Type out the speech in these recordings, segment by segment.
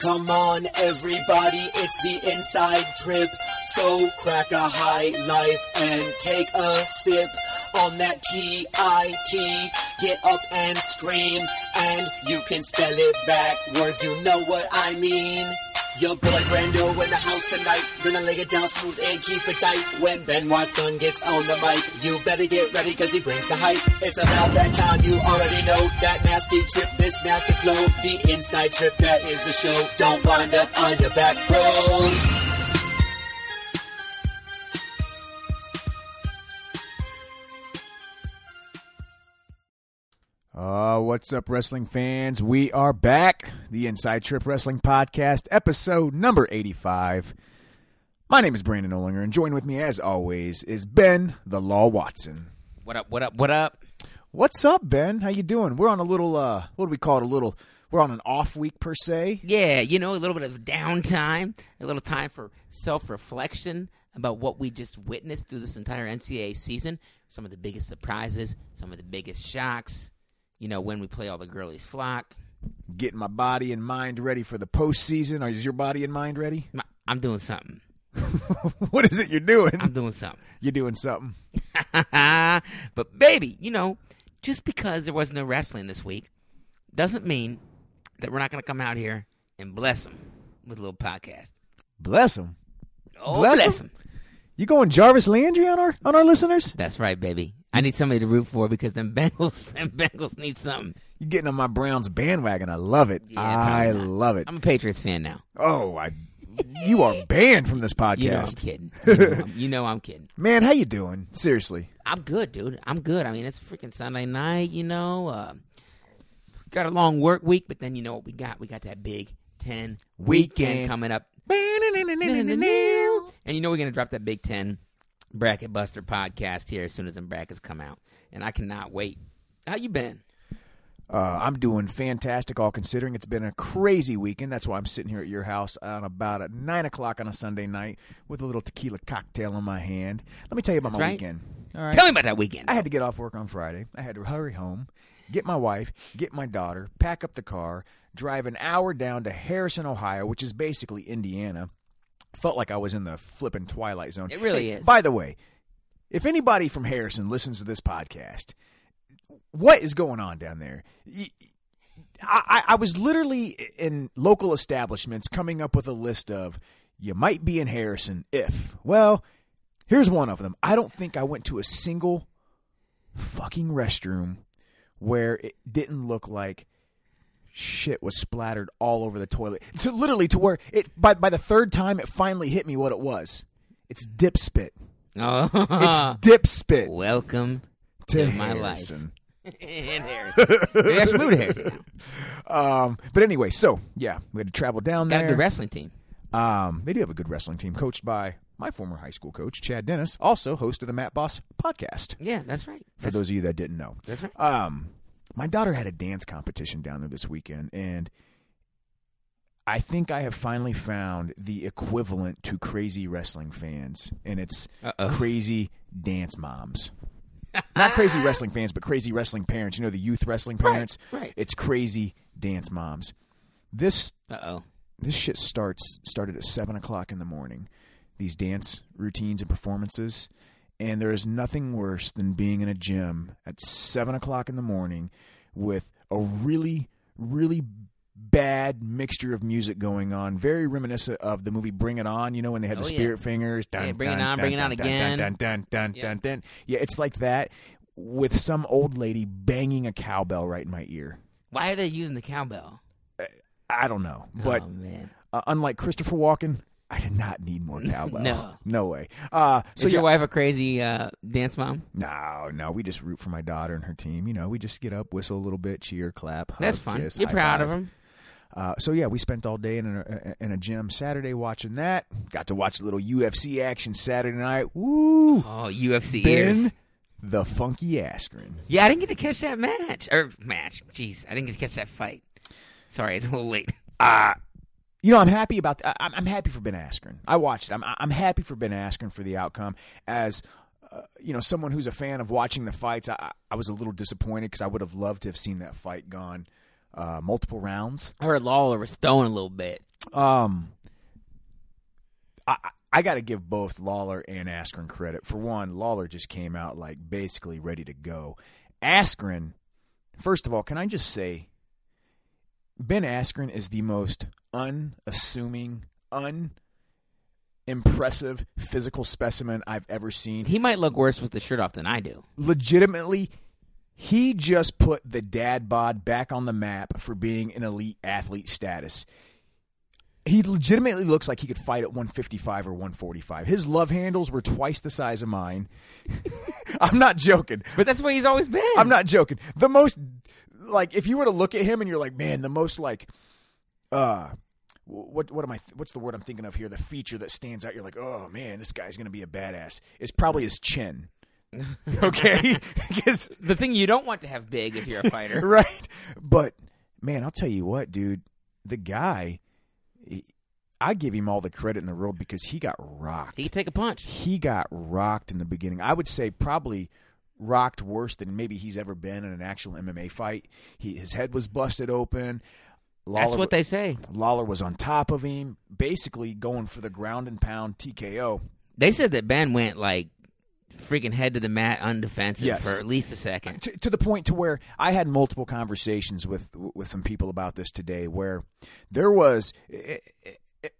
Come on, everybody, it's the inside trip. So crack a high life and take a sip on that T-I-T. Get up and scream, and you can spell it backwards. You know what I mean. Your boy Brando in the house tonight. Gonna lay it down smooth and keep it tight. When Ben Watson gets on the mic, you better get ready cause he brings the hype. It's about that time you already know. That nasty trip, this nasty flow. The inside trip, that is the show. Don't wind up on your back, bro. Uh, what's up, wrestling fans? We are back. The Inside Trip Wrestling Podcast, episode number 85. My name is Brandon Olinger, and join with me, as always, is Ben the Law Watson. What up? What up? What up? What's up, Ben? How you doing? We're on a little, uh, what do we call it? A little, we're on an off week per se. Yeah, you know, a little bit of downtime, a little time for self reflection about what we just witnessed through this entire NCAA season. Some of the biggest surprises, some of the biggest shocks. You know, when we play all the girlies flock. Getting my body and mind ready for the postseason. Is your body and mind ready? My- I'm doing something. what is it you're doing? I'm doing something. You're doing something. but baby, you know, just because there was no wrestling this week doesn't mean that we're not going to come out here and bless them with a little podcast. Bless him. Oh, Bless bless 'em? them. You going Jarvis Landry on our on our listeners? That's right, baby. I need somebody to root for because them Bengals, them Bengals need something. You're getting on my Browns bandwagon? I love it. Yeah, I love it. I'm a Patriots fan now. Oh, I. You are banned from this podcast. You know I'm kidding. You know I'm, you know I'm kidding. Man, how you doing? Seriously. I'm good, dude. I'm good. I mean, it's freaking Sunday night. You know, uh, got a long work week, but then you know what we got? We got that Big Ten Weekend. weekend coming up. And you know we're gonna drop that Big Ten bracket buster podcast here as soon as the brackets come out, and I cannot wait. How you been? Uh, I'm doing fantastic, all considering. It's been a crazy weekend. That's why I'm sitting here at your house on about at nine o'clock on a Sunday night with a little tequila cocktail in my hand. Let me tell you about That's my right. weekend. All right. Tell me about that weekend. I had to get off work on Friday. I had to hurry home, get my wife, get my daughter, pack up the car, drive an hour down to Harrison, Ohio, which is basically Indiana. Felt like I was in the flippin' Twilight Zone. It really Hey, is. By the way, if anybody from Harrison listens to this podcast, what is going on down there? I was literally in local establishments coming up with a list of you might be in Harrison if. Well, here's one of them. I don't think I went to a single fucking restroom where it didn't look like shit was splattered all over the toilet. To literally to where it by by the third time it finally hit me what it was. It's dip spit. oh, It's dip spit welcome to to my life. Harrison. Harrison. Maybe I should move to Harrison now. Um, but anyway, so yeah, we had to travel down Got a there. good wrestling team. Um, they do have a good wrestling team, coached by my former high school coach, Chad Dennis, also host of the Matt Boss podcast. Yeah, that's right. For That's, those of you that didn't know, that's right. um, my daughter had a dance competition down there this weekend, and I think I have finally found the equivalent to crazy wrestling fans, and it's Uh-oh. crazy dance moms. Not crazy wrestling fans, but crazy wrestling parents. You know, the youth wrestling parents. right. It's crazy dance moms. This Uh oh. this shit starts started at seven o'clock in the morning. These dance routines and performances, and there is nothing worse than being in a gym at seven o'clock in the morning with a really, really bad mixture of music going on, very reminiscent of the movie Bring It On. You know when they had the Oh, yeah. spirit fingers, dun, Yeah, Bring It On, dun, Bring It On dun, again. dun dun dun Yeah. dun dun. Yeah, it's like that with some old lady banging a cowbell right in my ear. Why are they using the cowbell? I don't know, but oh man, uh, unlike Christopher Walken, I did not need more cowbell. No. no way. Uh, so is yeah, your wife a crazy uh, dance mom? no, no, we just root for my daughter and her team. You know, we just get up, whistle a little bit, cheer, clap. That's hug, fun. kiss, You're proud of them. Uh, so yeah, we spent all day in a, in a gym Saturday watching that. Got to watch a little UFC action Saturday night. Woo! Oh, UFC Ben, ears. the funky Askren. Yeah, I didn't get to catch that match or match. Jeez, I didn't get to catch that fight. Sorry, it's a little late. Uh, you know, I'm happy about. I- I'm, I'm happy for Ben Askren. I watched it. I'm, I'm happy for Ben Askren for the outcome. As uh, you know, someone who's a fan of watching the fights, I, I was a little disappointed because I would have loved to have seen that fight gone uh, multiple rounds. I heard Lawler was throwing a little bit. Um, I I got to give both Lawler and Askren credit. For one, Lawler just came out like basically ready to go. Askren, first of all, can I just say, Ben Askren is the most unassuming, unimpressive physical specimen I've ever seen. He might look worse with the shirt off than I do. Legitimately, he just put the dad bod back on the map for being an elite athlete status. He legitimately looks like he could fight at 155 or 145. His love handles were twice the size of mine. I'm not joking. But that's what he's always been. I'm not joking. The most like if you were to look at him and you're like, man, the most like uh what what am I what's the word I'm thinking of here? The feature that stands out, you're like, oh man, this guy's gonna be a badass. Is probably his chin. okay? Because The thing you don't want to have big if you're a fighter. right. But man, I'll tell you what, dude, the guy he- I give him all the credit in the world because he got rocked. He can take a punch. he got rocked in the beginning. I would say probably rocked worse than maybe he's ever been in an actual MMA fight. He, his head was busted open. Lawler, That's what they say. Lawler was on top of him, basically going for the ground and pound TKO. They said that Ben went like freaking head to the mat undefensive Yes. for at least a second. to, to the point to where I had multiple conversations with with some people about this today, where there was,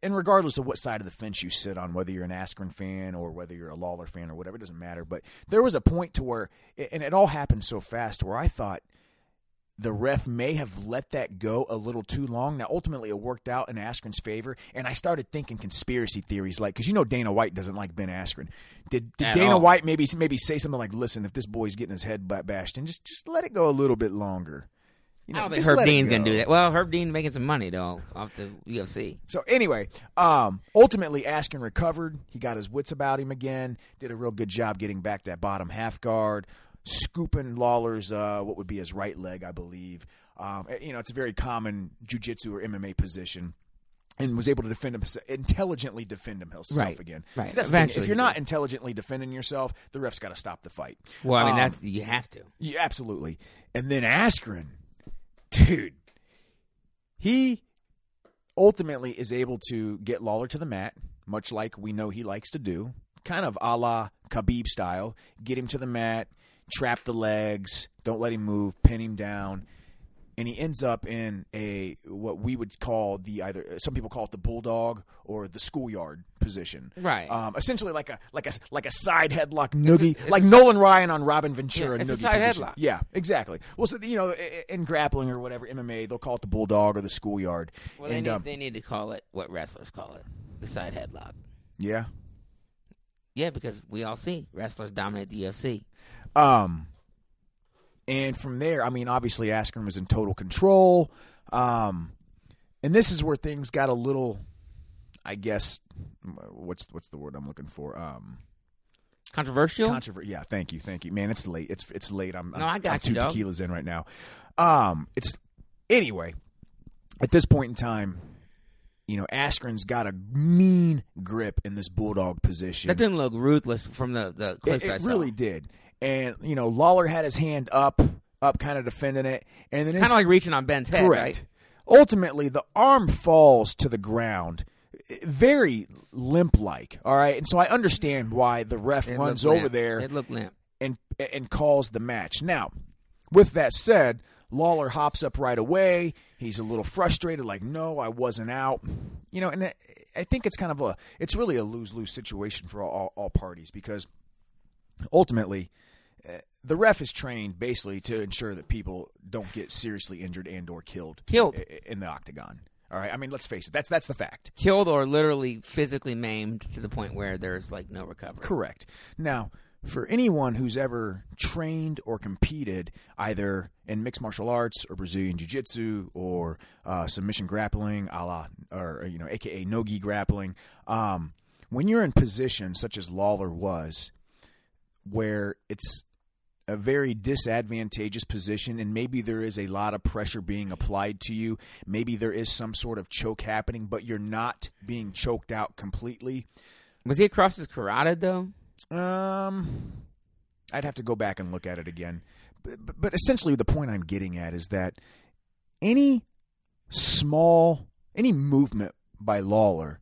and regardless of what side of the fence you sit on, whether you're an Askren fan or whether you're a Lawler fan or whatever, it doesn't matter. But there was a point to where, and it all happened so fast, where I thought the ref may have let that go a little too long. Now, ultimately, it worked out in Askren's favor, and I started thinking conspiracy theories, like because you know Dana White doesn't like Ben Askren. Did, did Dana all. White maybe maybe say something like, "Listen, if this boy's getting his head bashed, in, just just let it go a little bit longer." You I don't think Herb Dean's gonna do that. Well, Herb Dean making some money though off the UFC. So anyway, um, ultimately, Askren recovered. He got his wits about him again. Did a real good job getting back that bottom half guard, scooping Lawler's uh, what would be his right leg, I believe. Um, you know, it's a very common jujitsu or MMA position. And was able to defend himself, intelligently defend himself Right. again. Right. 'Cause That's thing. Eventually If you're not intelligently defending yourself, the ref's got to stop the fight. Well, I mean Um, that's you have to. yeah, absolutely. And then Askren, dude, he ultimately is able to get Lawler to the mat, much like we know he likes to do, kind of a la Khabib style. Get him to the mat, trap the legs, don't let him move, pin him down. And he ends up in a what we would call the either some people call it the bulldog or the schoolyard position, Right. Um, essentially like a like a like a side headlock noogie, it's like a- Nolan Ryan on Robin Ventura Yeah, noogie position. headlock. Yeah, exactly. Well, so you know, in grappling or whatever MMA, they'll call it the bulldog or the schoolyard. Well, they need, um, they need to call it what wrestlers call it, the side headlock. yeah, Yeah, because we all see wrestlers dominate the UFC. um, and from there, I mean, obviously, Askren was in total control. Um, and this is where things got a little, I guess, what's what's the word I'm looking for? Um, Controversial. Controversy. Yeah, thank you, thank you, man. It's late. It's it's late. I'm No, I'm, I got I'm two dog. tequilas in right now. Um, it's anyway. At this point in time, you know, Askren's got a mean grip in this bulldog position. that didn't look ruthless from the the clips it it really did. And you know, Lawler had his hand up, up, kind of defending it, and then kind of like reaching on Ben's head, correct. right? Ultimately, the arm falls to the ground, very limp-like. All right, and so I understand why the ref It runs over limp. there It looked limp. and and calls the match. Now, with that said, Lawler hops up right away. He's a little frustrated, like, "No, I wasn't out." You know, and I- I think it's kind of a it's really a lose lose situation for all, all, all parties because ultimately. The ref is trained basically to ensure that people don't get seriously injured and or killed, Killed. in the octagon. All right, I mean, let's face it. That's that's the fact. Killed or literally physically maimed to the point where there's like no recovery. Correct. Now, for anyone who's ever trained or competed either in mixed martial arts or Brazilian jiu-jitsu or uh, submission grappling, a la, or you know, aka no-gi grappling, um, when you're in position such as Lawler was, where it's a very disadvantageous position and maybe there is a lot of pressure being applied to you maybe there is some sort of choke happening but you're not being choked out completely Was he across his carotid though? um, I'd have to go back and look at it again. But, but, but essentially, the point I'm getting at is that any small, any movement by Lawler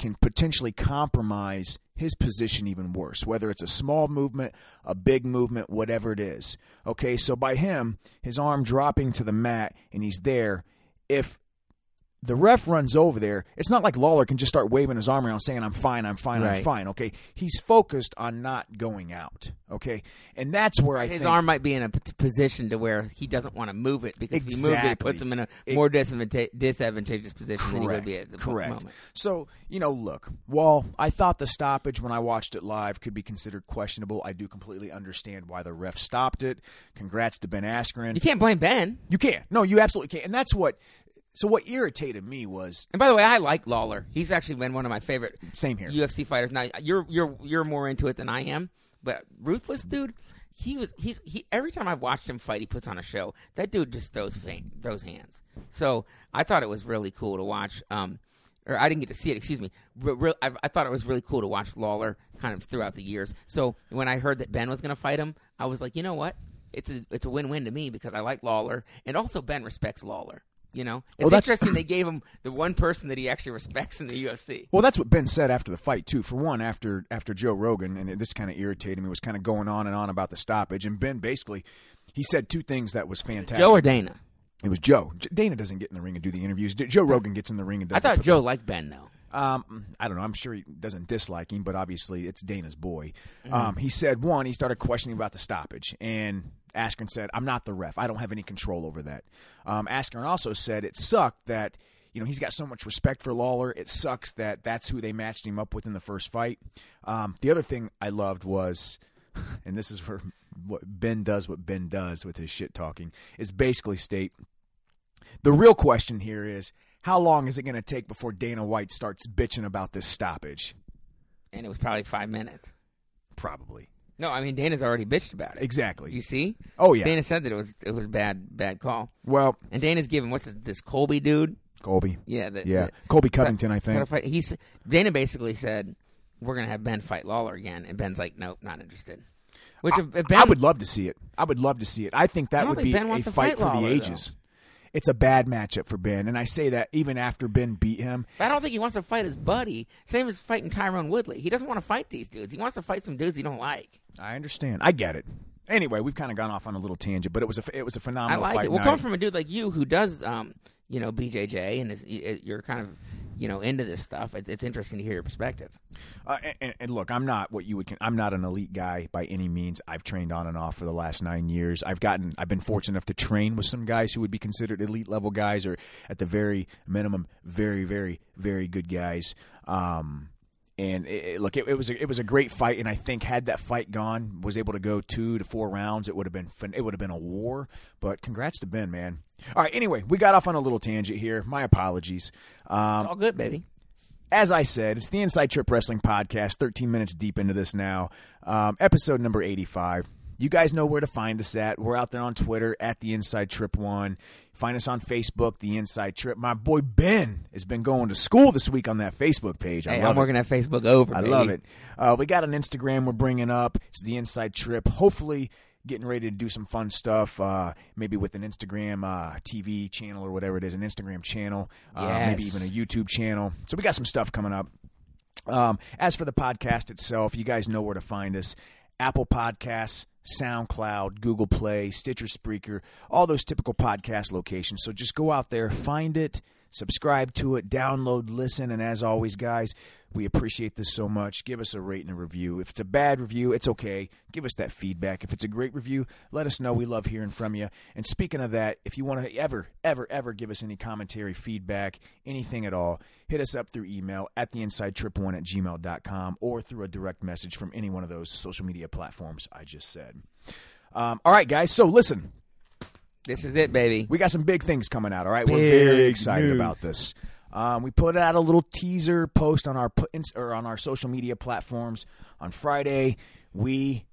can potentially compromise his position even worse, whether it's a small movement, a big movement, whatever it is. Okay, so by him, his arm dropping to the mat and he's there, if the ref runs over there, it's not like Lawler can just start waving his arm around saying, I'm fine, I'm fine, I'm fine. Okay. He's focused on not going out. Okay. And that's where I His think arm might be in a position to where he doesn't want to move it because if he moves it, it puts him in a more disadvanta- disadvantageous position than he would Correct. be at the Correct. moment. So, you know, look, while I thought the stoppage when I watched it live could be considered questionable, I do completely understand why the ref stopped it. Congrats to Ben Askren. You can't blame Ben. You can't. No, you absolutely can't. And that's what. So what irritated me was And by the way, I like Lawler. He's actually been one of my favorite Same here. UFC fighters. Now you're you're you're more into it than I am, but ruthless dude. He was he's he every time I've watched him fight, he puts on a show. That dude just throws fa- throws hands. So I thought it was really cool to watch. Um, or I didn't get to see it. Excuse me. Re- re- I, I thought it was really cool to watch Lawler kind of throughout the years. So when I heard that Ben was going to fight him, I was like, you know what? It's a it's a win win to me because I like Lawler, and also Ben respects Lawler. You know, it's Well, interesting they gave him the one person that he actually respects in the UFC. Well, that's what Ben said after the fight too. For one, after after Joe Rogan, and this kind of irritated me, was kind of going on and on about the stoppage. And Ben basically, he said two things that was fantastic. Joe or Dana? it was Joe. Dana doesn't get in the ring and do the interviews. Joe Rogan gets in the ring and does. I thought Joe liked Ben though. Um, I don't know. I'm sure he doesn't dislike him, but obviously it's Dana's boy. Mm-hmm. Um, he said one, he started questioning about the stoppage, and Askren said, "I'm not the ref. I don't have any control over that." Um, Askren also said it sucked that you know he's got so much respect for Lawler. It sucks that that's who they matched him up with in the first fight. Um, the other thing I loved was, and this is where what Ben does, what Ben does with his shit talking, is basically state the real question here is how long is it going to take before Dana White starts bitching about this stoppage? and it was probably five minutes. Probably. No, I mean Dana's already bitched about it. Exactly. You see? Oh, yeah. Dana said that it was it was a bad bad call, Well, and Dana's giving what's this, this Colby dude? Colby. Yeah, the, Yeah. the- Colby Covington, I think. fight- He's Dana basically said we're gonna have Ben fight Lawler again, and Ben's like, nope, not interested. Which if, if Ben, I would love to see it. I would love to see it. I think that would think be a fight fight for the ages. It's a bad matchup for Ben, and I say that even after Ben beat him. I don't think he wants to fight his buddy. Same as fighting Tyron Woodley. He doesn't want to fight these dudes. He wants to fight some dudes he don't like. I understand. I get it. Anyway, we've kind of gone off on a little tangent, but it was a it was a I phenomenal like fight. it. Well, night. coming from a dude like you who does, um, you know, BJJ and is, you're kind of, you know, into this stuff. It's, it's interesting to hear your perspective. Uh, and, and look, I'm not what you would. I'm not an elite guy by any means. I've trained on and off for the last nine years. I've gotten. I've been fortunate enough to train with some guys who would be considered elite level guys, or at the very minimum, very, very, very good guys. Um, and it, look, it, it was a, it was a great fight, and I think had that fight gone, was able to go two to four rounds, it would have been it would have been a war. But congrats to Ben, man. All right, anyway, we got off on a little tangent here. My apologies. Um, It's all good, baby. as I said, it's the Inside Trip Wrestling Podcast, 13 minutes deep into this now, um, episode number 85. You guys know where to find us at. We're out there on Twitter at the Inside Trip One. Find us on Facebook, the Inside Trip. My boy Ben has been going to school this week on that Facebook page. I Hey, love I'm it. working at Facebook over. I baby. love it. Uh, we got an Instagram we're bringing up. It's the Inside Trip. Hopefully, getting ready to do some fun stuff. Uh, maybe with an Instagram uh, TV channel or whatever it is, an Instagram channel. Uh, maybe even a YouTube channel. So we got some stuff coming up. Um, as for the podcast itself, you guys know where to find us. Apple Podcasts, SoundCloud, Google Play, Stitcher Spreaker, all those typical podcast locations. So just go out there, find it, subscribe to it, download, listen, and as always, guys, we appreciate this so much. Give us a rate and a review. If it's a bad review, it's okay. Give us that feedback. If it's a great review, let us know. We love hearing from you. And speaking of that, if you want to ever, ever, ever give us any commentary, feedback, anything at all, hit us up through email at the inside trip one at gmail.com or through a direct message from any one of those social media platforms I just said. Um, all right, guys. So listen, This is it, baby. we got some big things coming out. All right, we're very excited news. about this. Um, we put out a little teaser post on our or on our social media platforms on Friday. We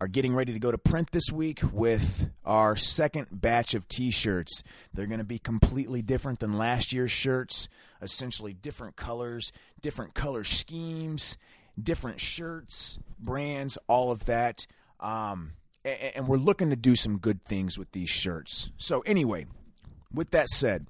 are getting ready to go to print this week with our second batch of T-shirts. They're going to be completely different than last year's shirts. Essentially, different colors, different color schemes, different shirts, brands, all of that. Um, and we're looking to do some good things with these shirts. So, anyway, with that said,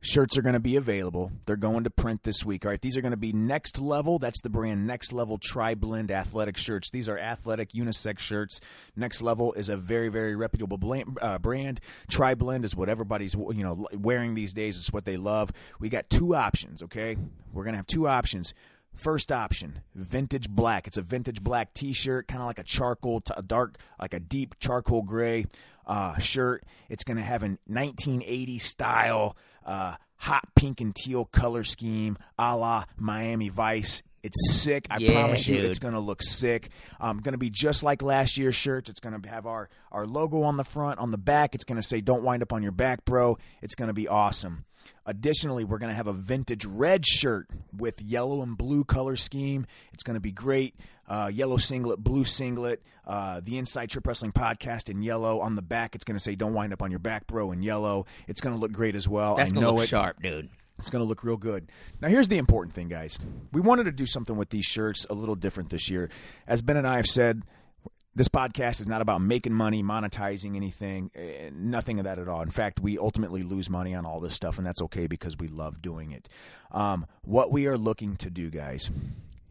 Shirts are going to be available. They're going to print this week. All right, these are going to be Next Level. That's the brand Next Level Tri Blend athletic shirts. These are athletic unisex shirts. Next Level is a very, very reputable uh, brand. Tri Blend is what everybody's you know wearing these days. It's what they love. We got two options. Okay, we're going to have two options. First option, vintage black. It's a vintage black T-shirt, kind of like a charcoal, a dark, like a deep charcoal gray uh, shirt. It's going to have a 1980 style uh, hot pink and teal color scheme, a la Miami Vice. It's sick. I Yeah, promise you, dude. it's going to look sick. Um, going to be just like last year's shirts. It's going to have our our logo on the front, on the back. It's going to say "Don't wind up on your back, bro." It's going to be awesome. Additionally, we're going to have a vintage red shirt with yellow and blue color scheme. It's going to be great. Uh, yellow singlet, blue singlet. Uh, the Inside Trip Wrestling podcast in yellow. On the back, it's going to say "Don't wind up on your back, bro" in yellow. It's going to look great as well. That's I know it. sharp, dude. It's going to look real good. Now, here's the important thing, guys. We wanted to do something with these shirts a little different this year. As Ben and I have said, this podcast is not about making money, monetizing anything, eh, nothing of that at all. In fact, we ultimately lose money on all this stuff, and that's okay because we love doing it. Um, what we are looking to do, guys,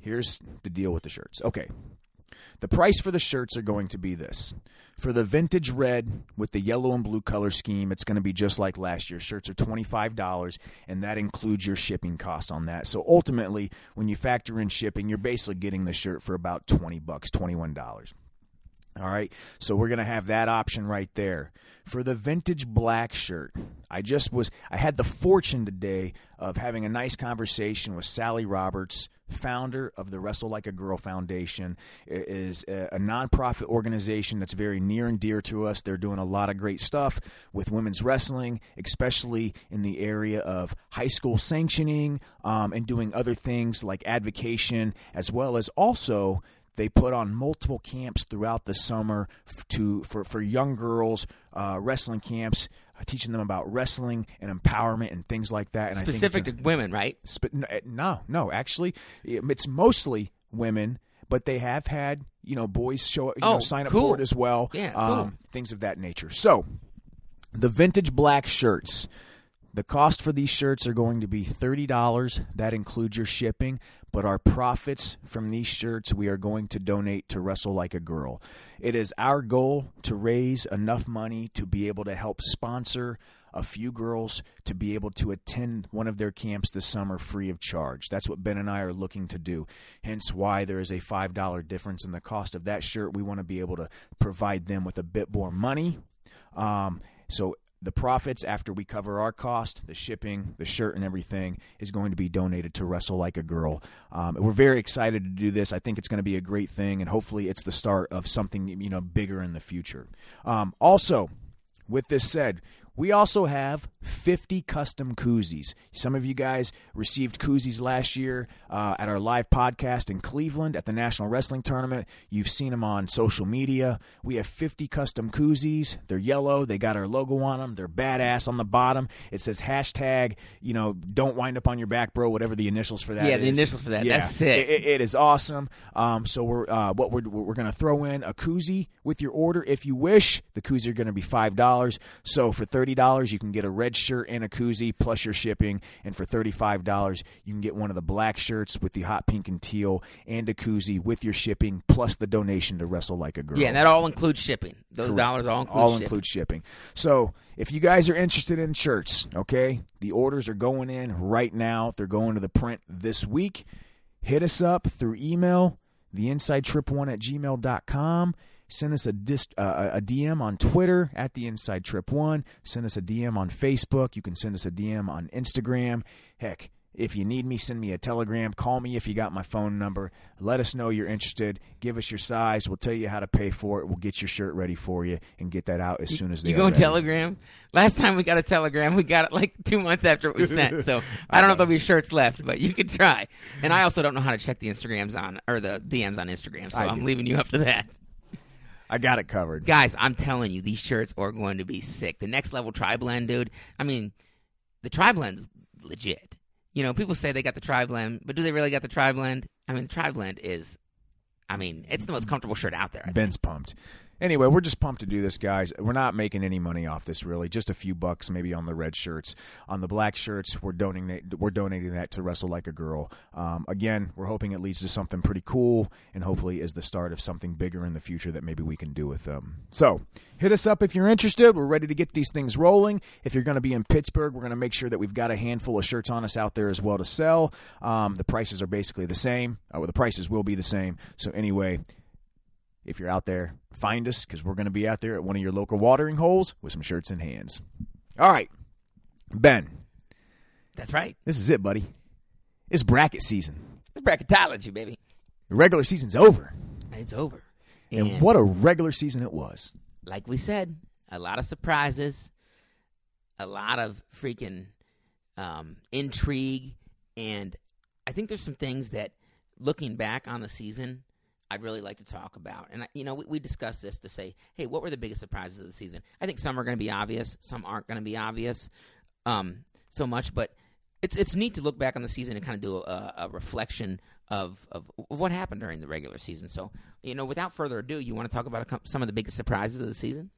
here's the deal with the shirts. Okay. The price for the shirts are going to be this. For the vintage red with the yellow and blue color scheme, it's going to be just like last year. Shirts are $25, and that includes your shipping costs on that. So ultimately, when you factor in shipping, you're basically getting the shirt for about 20 bucks, $21. All right. So we're going to have that option right there. For the vintage black shirt, I just was I had the fortune today of having a nice conversation with Sally Roberts, founder of the Wrestle Like a Girl Foundation. It is a, nonprofit organization that's very near and dear to us. They're doing a lot of great stuff with women's wrestling, especially in the area of high school sanctioning um, and doing other things like advocation, as well as also they put on multiple camps throughout the summer to for, for young girls, uh, wrestling camps, uh, teaching them about wrestling and empowerment and things like that. And Specific I think to women, right? it's sp- no, eh, no, no, actually, it's mostly women, but they have had you know boys show you know Oh, sign up cool. for it as well. Yeah, cool. um, things of that nature. So the vintage black shirts. The cost for these shirts are going to be $30. That includes your shipping, but our profits from these shirts we are going to donate to Wrestle Like a Girl. It is our goal to raise enough money to be able to help sponsor a few girls to be able to attend one of their camps this summer free of charge. That's what Ben and I are looking to do. Hence why there is a $5 difference in the cost of that shirt. We want to be able to provide them with a bit more money. Um, so the profits after we cover our cost, the shipping, the shirt, and everything is going to be donated to Wrestle Like a Girl. Um, we're very excited to do this. I think it's going to be a great thing, and hopefully, it's the start of something you know bigger in the future. Um, also, with this said, we also have 50 custom koozies. Some of you guys received koozies last year uh, at our live podcast in Cleveland at the National Wrestling Tournament. You've seen them on social media. We have 50 custom koozies. They're yellow. They got our logo on them. They're badass on the bottom. It says hashtag, you know, don't wind up on your back, bro, whatever the initials for that Yeah, the initials for that. Yeah, That's sick. it- it- it is awesome. Um, so we're uh, what we're we're going to throw in a koozie with your order if you wish. The koozie are going to be five dollars. So for thirty dollars, you can get a red shirt and a koozie plus your shipping. And for thirty five dollars, you can get one of the black shirts with the hot pink and teal and a koozie with your shipping plus the donation to Wrestle Like a Girl. Yeah, and that all includes shipping. Those dollars all include all shipping. include shipping. So if you guys are interested in shirts, okay, the orders are going in right now. They're going to the print this week. Hit us up through email, theinsidetrip1 at gmail.com. Send us a, dist, uh, a DM on Twitter at the Inside Trip One. Send us a DM on Facebook. You can send us a DM on Instagram. Heck, if you need me, send me a telegram. Call me if you got my phone number. Let us know you're interested. Give us your size. We'll tell you how to pay for it. We'll get your shirt ready for you and get that out as soon as they You go on ready. Telegram. Last time we got a Telegram, we got it like two months after it was sent. So I don't know if there'll be shirts left, but you could try. And I also don't know how to check the Instagrams on or the DMs on Instagram, so I I'm do. leaving you up to that. I got it covered. Guys, I'm telling you, these shirts are going to be sick. The next level tri blend, dude. I mean, the tri blend's legit. You know, people say they got the tri blend, but do they really got the tri blend? I mean, the tri blend is, I mean, it's the most comfortable shirt out there. I think. Ben's pumped. Anyway, we're just pumped to do this, guys. We're not making any money off this, really. Just a few bucks, maybe on the red shirts. On the black shirts, we're donating we're donating that to Wrestle Like a Girl. Um, again, we're hoping it leads to something pretty cool, and hopefully is the start of something bigger in the future that maybe we can do with them. So, hit us up if you're interested. We're ready to get these things rolling. If you're going to be in Pittsburgh, we're going to make sure that we've got a handful of shirts on us out there as well to sell. Um, the prices are basically the same. Uh, well, the prices will be the same. So anyway if you're out there, find us because we're going to be out there at one of your local watering holes with some shirts in hands. All right, Ben. That's right. This is it, buddy. It's bracket season. It's bracketology, baby. The regular season's over. It's over. And, and what a regular season it was. Like we said, a lot of surprises, a lot of freaking um, intrigue, and I think there's some things that, looking back on the season, I'd really like to talk about. And, you know, we, we discussed this to say, hey, what were the biggest surprises of the season? I think some are going to be obvious, some aren't going to be obvious um, so much, but it's it's neat to look back on the season and kind of do a, a reflection of, of, what happened during the regular season. So, you know, without further ado, you want to talk about some of the biggest surprises of the season?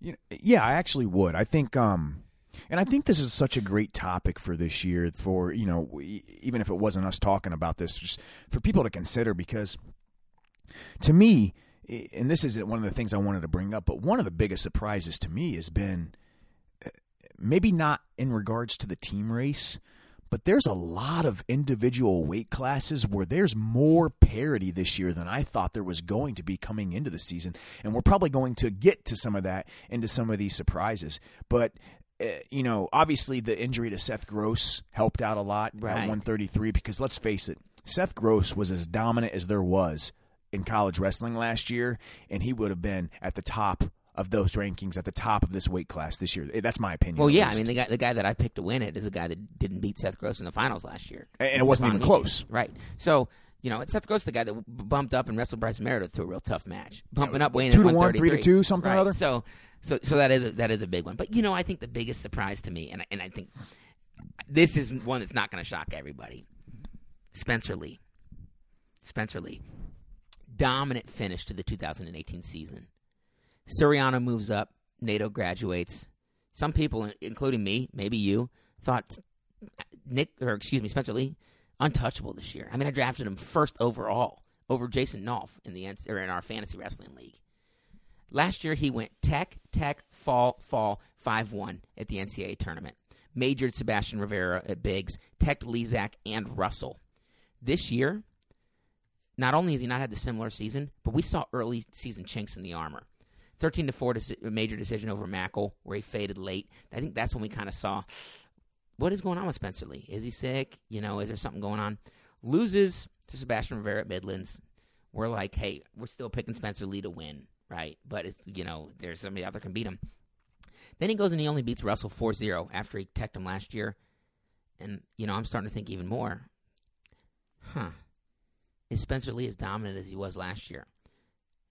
You know, yeah, I actually would. I think. Um, and I think this is such a great topic for this year, for you know, even if it wasn't us talking about this, just for people to consider because to me, and this isn't one of the things I wanted to bring up, but one of the biggest surprises to me has been uh, maybe not in regards to the team race, but there's a lot of individual weight classes where there's more parity this year than I thought there was going to be coming into the season. And we're probably going to get to some of that into some of these surprises. But uh, you know, obviously the injury to Seth Gross helped out a lot right. at 133 because let's face it, Seth Gross was as dominant as there was in college wrestling last year, and he would have been at the top of those rankings at the top of this weight class this year. That's my opinion. Well, yeah, I mean the guy the guy that I picked to win it is a guy that didn't beat Seth Gross in the finals last year, and it wasn't even close, right? So. You know, Seth Gross, the guy that bumped up and wrestled Bryce Meredith to a real tough match, bumping up, weighing two to one, three to two, something right. or other. So, so, so that is a, that is a big one. But you know, I think the biggest surprise to me, and and I think this is one that's not going to shock everybody. Spencer Lee, Spencer Lee, dominant finish to the 2018 season. Suriano moves up. NATO graduates. Some people, including me, maybe you, thought Nick or excuse me, Spencer Lee, untouchable this year. I mean, I drafted him first overall over Jason Nolf in the or in our fantasy wrestling league. Last year he went tech, tech, fall, fall, five one at the NCAA tournament. Majored Sebastian Rivera at Biggs, tech Lizak and Russell. This year, not only has he not had the similar season, but we saw early season chinks in the armor. 13 to 4 a major decision over Mackel, where he faded late. I think that's when we kind of saw what is going on with Spencer Lee. Is he sick? You know, is there something going on? Loses to Sebastian Rivera at Midlands. We're like, hey, we're still picking Spencer Lee to win, right? But it's you know, there's somebody out there can beat him. Then he goes and he only beats Russell 4-0 after he teched him last year. And you know, I'm starting to think even more. Huh is Spencer Lee as dominant as he was last year.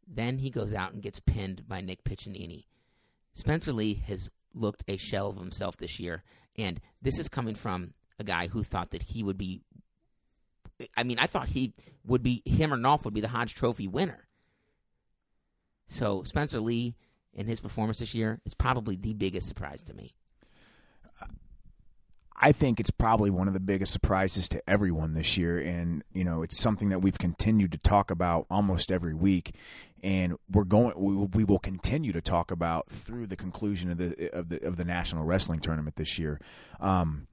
Then he goes out and gets pinned by Nick Piccinini. Spencer Lee has looked a shell of himself this year, and this is coming from a guy who thought that he would be. I mean, I thought he would be him or Nolf would be the Hodge Trophy winner. So Spencer Lee in his performance this year is probably the biggest surprise to me. I think it's probably one of the biggest surprises to everyone this year, and you know it's something that we've continued to talk about almost every week, and we're going we, will continue to talk about through the conclusion of the of the of the national wrestling tournament this year. Um,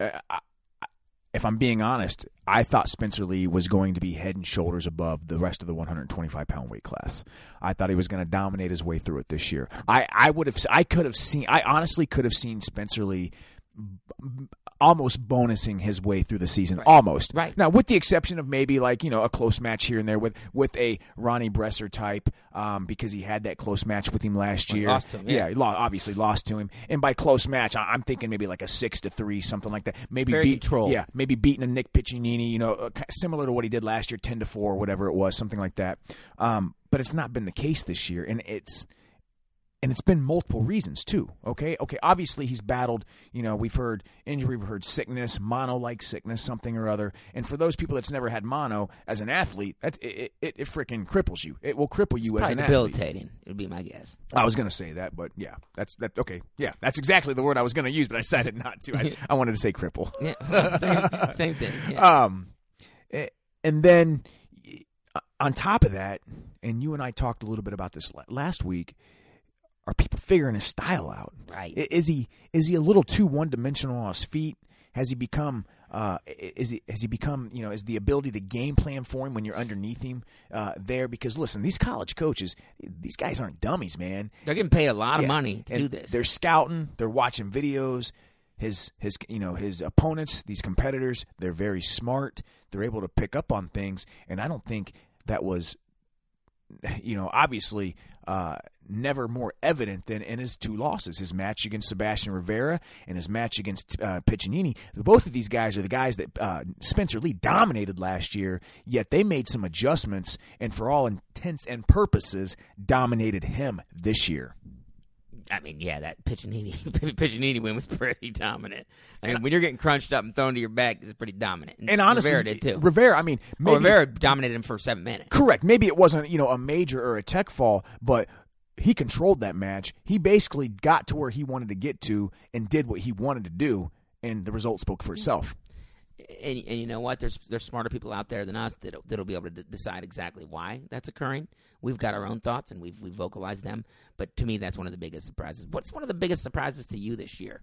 I, if I'm being honest, I thought Spencer Lee was going to be head and shoulders above the rest of the 125 pound weight class. I thought he was going to dominate his way through it this year. I, I would have, I could have seen, I honestly could have seen Spencer Lee almost bonusing his way through the season. Right. Almost. Right. Now, with the exception of maybe like, you know, a close match here and there with, with a Ronnie Bresser type, um, because he had that close match with him last year. Lost to him, yeah. he lo- obviously lost to him. And by close match, I- am thinking maybe like a six to three, something like that. Maybe Very beat, controlled. Yeah, maybe beating a Nick Piccinini, you know, uh, similar to what he did last year, 10 to four, whatever it was, something like that. Um, but it's not been the case this year. And it's, and it's been multiple reasons too. Okay, okay. Obviously, he's battled. You know, we've heard injury, we've heard sickness, mono-like sickness, something or other. And for those people that's never had mono as an athlete, that it it, it freaking cripples you. It will cripple you as Probably an athlete. debilitating. Would be my guess. I was going to say that, but yeah, that's that. Okay, yeah, that's exactly the word I was going to use, but I decided not to. I, I wanted to say cripple. Yeah, same, same thing. Yeah. Um, and then on top of that, and you and I talked a little bit about this last week. Are people figuring his style out? Right. Is he is he a little too one dimensional on his feet? Has he become uh, is he has he become you know is the ability to game plan for him when you're underneath him uh, there? Because listen, these college coaches, these guys aren't dummies, man. They're getting paid a lot of money to And do this. They're scouting. They're watching videos. His his you know his opponents, these competitors, they're very smart. They're able to pick up on things, and I don't think that was, you know, obviously uh, never more evident than in his two losses: his match against Sebastian Rivera and his match against uh, Piccinini. Both of these guys are the guys that uh, Spencer Lee dominated last year. Yet they made some adjustments, and for all intents and purposes, dominated him this year. I mean, yeah, that Piccinini Piccinini win was pretty dominant. I mean, when you're getting crunched up and thrown to your back, it's pretty dominant. And honestly, Rivera did too. Rivera, I mean, oh, maybe, Well, Rivera dominated him for seven minutes. correct. Maybe it wasn't you know a major or a tech fall, but he controlled that match. He basically got to where he wanted to get to and did what he wanted to do, and the result spoke for itself. And, and you know what? There's there's smarter people out there than us that that'll be able to d- decide exactly why that's occurring. We've got our own thoughts and we've we've vocalized them. But to me, that's one of the biggest surprises. What's one of the biggest surprises to you this year?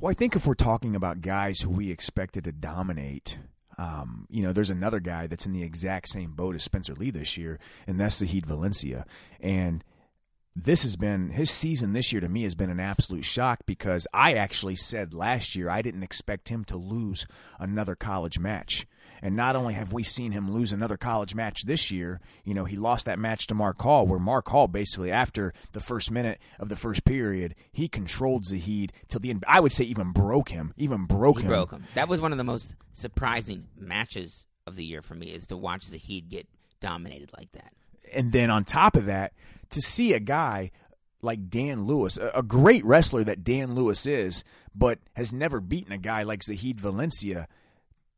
Well, I think if we're talking about guys who we expected to dominate, um, you know, there's another guy that's in the exact same boat as Spencer Lee this year, and that's Zahid Valencia. And this has been his season this year to me has been an absolute shock because I actually said last year I didn't expect him to lose another college match. And not only have we seen him lose another college match this year, you know, he lost that match to Mark Hall, where Mark Hall basically, after the first minute of the first period, he controlled Zahid till the end. I would say even broke him, even broke He him. broke him. That was one of the most surprising matches of the year for me is to watch Zahid get dominated like that. and then on top of that, to see a guy like Dan Lewis, a, great wrestler that Dan Lewis is, but has never beaten a guy like Zahid Valencia,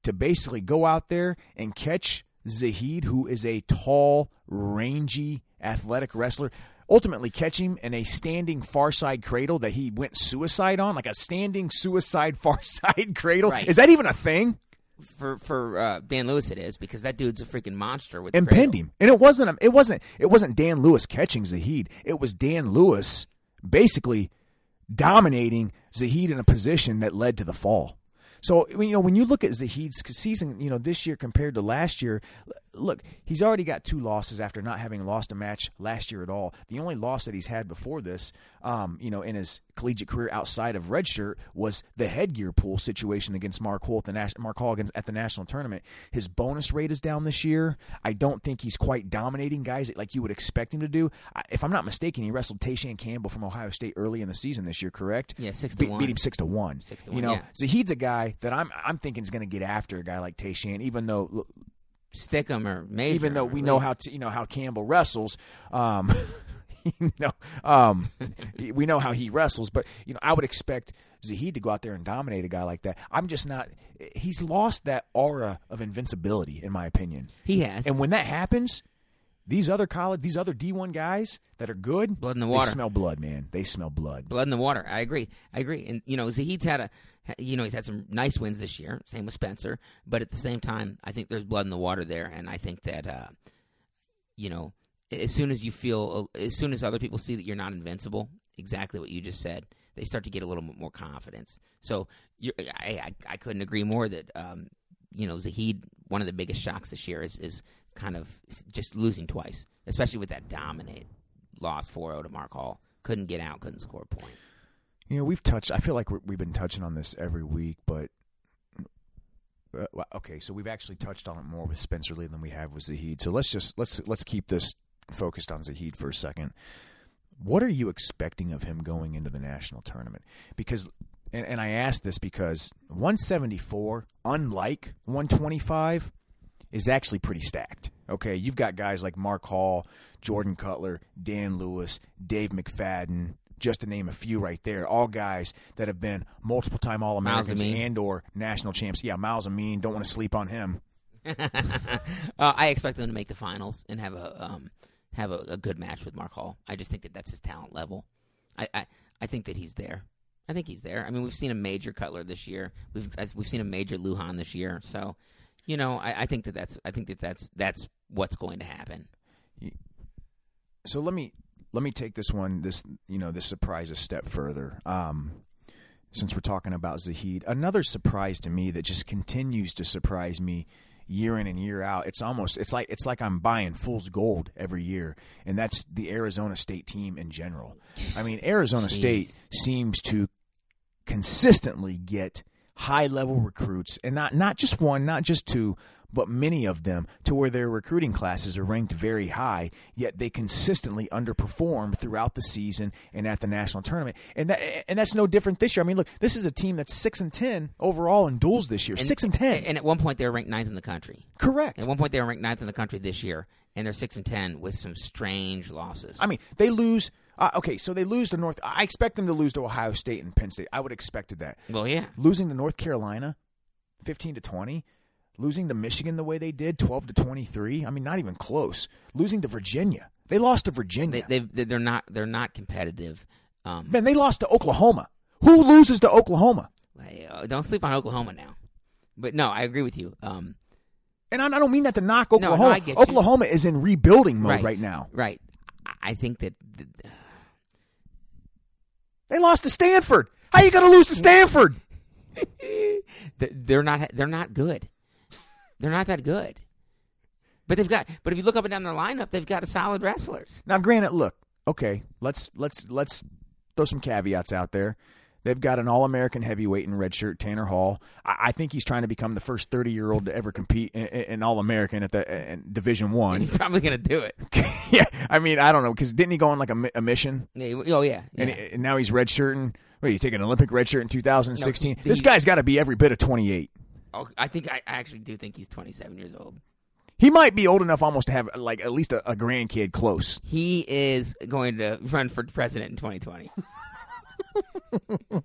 to basically go out there and catch Zahid, who is a tall, rangy, athletic wrestler. Ultimately, catch him in a standing far side cradle that he went suicide on, like a standing suicide far side cradle. Right. Is that even a thing? For for uh, Dan Lewis, it is because that dude's a freaking monster with and pinned him. And it wasn't it wasn't it wasn't Dan Lewis catching Zahid. It was Dan Lewis basically dominating Zahid in a position that led to the fall. So you know when you look at Zahid's season, you know this year compared to last year, look he's already got two losses after not having lost a match last year at all. The only loss that he's had before this, um, you know, in his collegiate career outside of redshirt was the headgear pool situation against Mark Hall at the Nas- Mark Hall against, at the national tournament. His bonus rate is down this year. I don't think he's quite dominating guys like you would expect him to do. I, if I'm not mistaken, he wrestled Te'Shan Campbell from Ohio State early in the season this year. Correct? Yeah, six to Beat- one. Beat him six to one. Six to one. You know, yeah. he's a guy that I'm I'm thinking is going to get after a guy like Te'Shan, even though Stick him or major. even though we know how to, you know how Campbell wrestles, um, you know, um, we know how he wrestles. But you know, I would expect Zahid to go out there and dominate a guy like that. I'm just not. He's lost that aura of invincibility, in my opinion. he has. And when that happens, these other college, these other D1 guys that are good, Blood in the water. they smell blood, man. They smell blood. blood in the water. I agree. I agree. And you know, Zahid's had a, you know, he's had some nice wins this year. Same with Spencer. But at the same time, I think there's blood in the water there, and I think that, uh, you know, as soon as you feel, as soon as other people see that you're not invincible, exactly what you just said, they start to get a little bit more confidence. So you're, I, I, I couldn't agree more that, um, you know, Zahid, one of the biggest shocks this year is is kind of just losing twice, especially with that dominate loss 4-0 to Mark Hall. Couldn't get out, couldn't score a point. You know, we've touched. I feel like we've been touching on this every week, but uh, okay, so we've actually touched on it more with Spencer Lee than we have with Zahid. So let's just let's let's keep this focused on Zahid for a second. What are you expecting of him going into the national tournament? Because, and, and I ask this because 174, unlike 125, is actually pretty stacked. Okay, you've got guys like Mark Hall, Jordan Kutler, Dan Lewis, Dave McFadden, just to name a few right there. All guys that have been multiple time All Americans and or national champs. Yeah, Myles Amine, don't want to sleep on him. uh, I expect them to make the finals and have a um, have a, a good match with Mark Hall. I just think that that's his talent level. I, I I think that he's there. I think he's there. I mean, we've seen a major Cutler this year. We've we've seen a major Luhan this year. So, you know, I, I think that that's I think that that's that's what's going to happen. so let me let me take this one this you know this surprise a step further um since we're talking about Zahid another surprise to me that just continues to surprise me year in and year out it's almost it's like it's like I'm buying fool's gold every year and that's the Arizona State team in general I mean Arizona Jeez. State seems to consistently get high level recruits and not not just one not just two but many of them to where their recruiting classes are ranked very high yet they consistently underperform throughout the season and at the national tournament and that, and that's no different this year I mean look this is a team that's 6 and 10 overall in duels this year 6 and 10 And at one point, they were ranked ninth in the country. correct At one point, they were ranked ninth in the country this year, and they're six and ten with some strange losses. I mean, they lose. Uh, okay, so they lose to North. I expect them to lose to Ohio State and Penn State. I would have expected that. well, yeah. Losing to North Carolina, fifteen to twenty. Losing to Michigan the way they did, twelve to twenty-three. I mean, not even close. Losing to Virginia, they lost to Virginia. They, they've, they're not they're not competitive. Um, Man, they lost to Oklahoma. Who loses to Oklahoma? Uh, don't sleep on Oklahoma now. But no, I agree with you. Um, And I, I don't mean that to knock no, Oklahoma. Get you. Oklahoma is in rebuilding mode Right. right, now. right. I- think that th- They lost to Stanford. How you going to lose to Stanford? they're not they're not good. They're not that good. But they've got. But if you look up and down their lineup, they've got a solid wrestlers. Now, granted, look, okay, let's let's let's throw some caveats out there. They've got an All-American heavyweight in red shirt, Tanner Hall. I, I think he's trying to become the first 30-year-old to ever compete in, in All-American at the in Division One. He's probably going to do it. yeah, I mean, I don't know because didn't he go on like a, a mission Yeah, Oh yeah. and, yeah. and now he's red shirting? Wait, you take an Olympic red shirt in 2016? No, this guy's got to be every bit of 28. Oh, I think I, I actually do think he's 27 years old. He might be old enough almost to have like at least a, a grandkid close. He is going to run for president in 2020.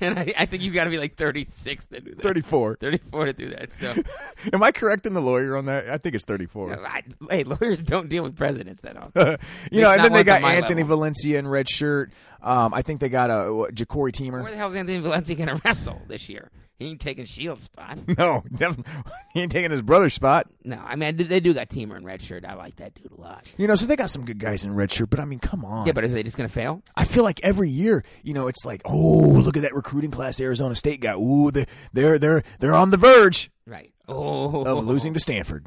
and I, I think you've got to be like 36 to do that. 34. 34 to do that. So, Am I correcting the lawyer on that? I think it's 34. I, hey, lawyers don't deal with presidents that often. you know, and then they got Anthony level. Valencia in red shirt. Um, I think they got a Jacori Teemer. Where the hell is Anthony Valencia going to wrestle this year? He ain't taking Zahid's spot. No, definitely. he ain't taking his brother's spot. No, I mean they do got Teemer in red shirt. I like that dude a lot. You know, so they got some good guys in red shirt. But I mean, come on. Yeah, but is they just going to fail? I feel like every year, you know, it's like, oh, look at that recruiting class Arizona State got. Ooh, they- they're they're they're on the verge Right. Oh, of losing to Stanford.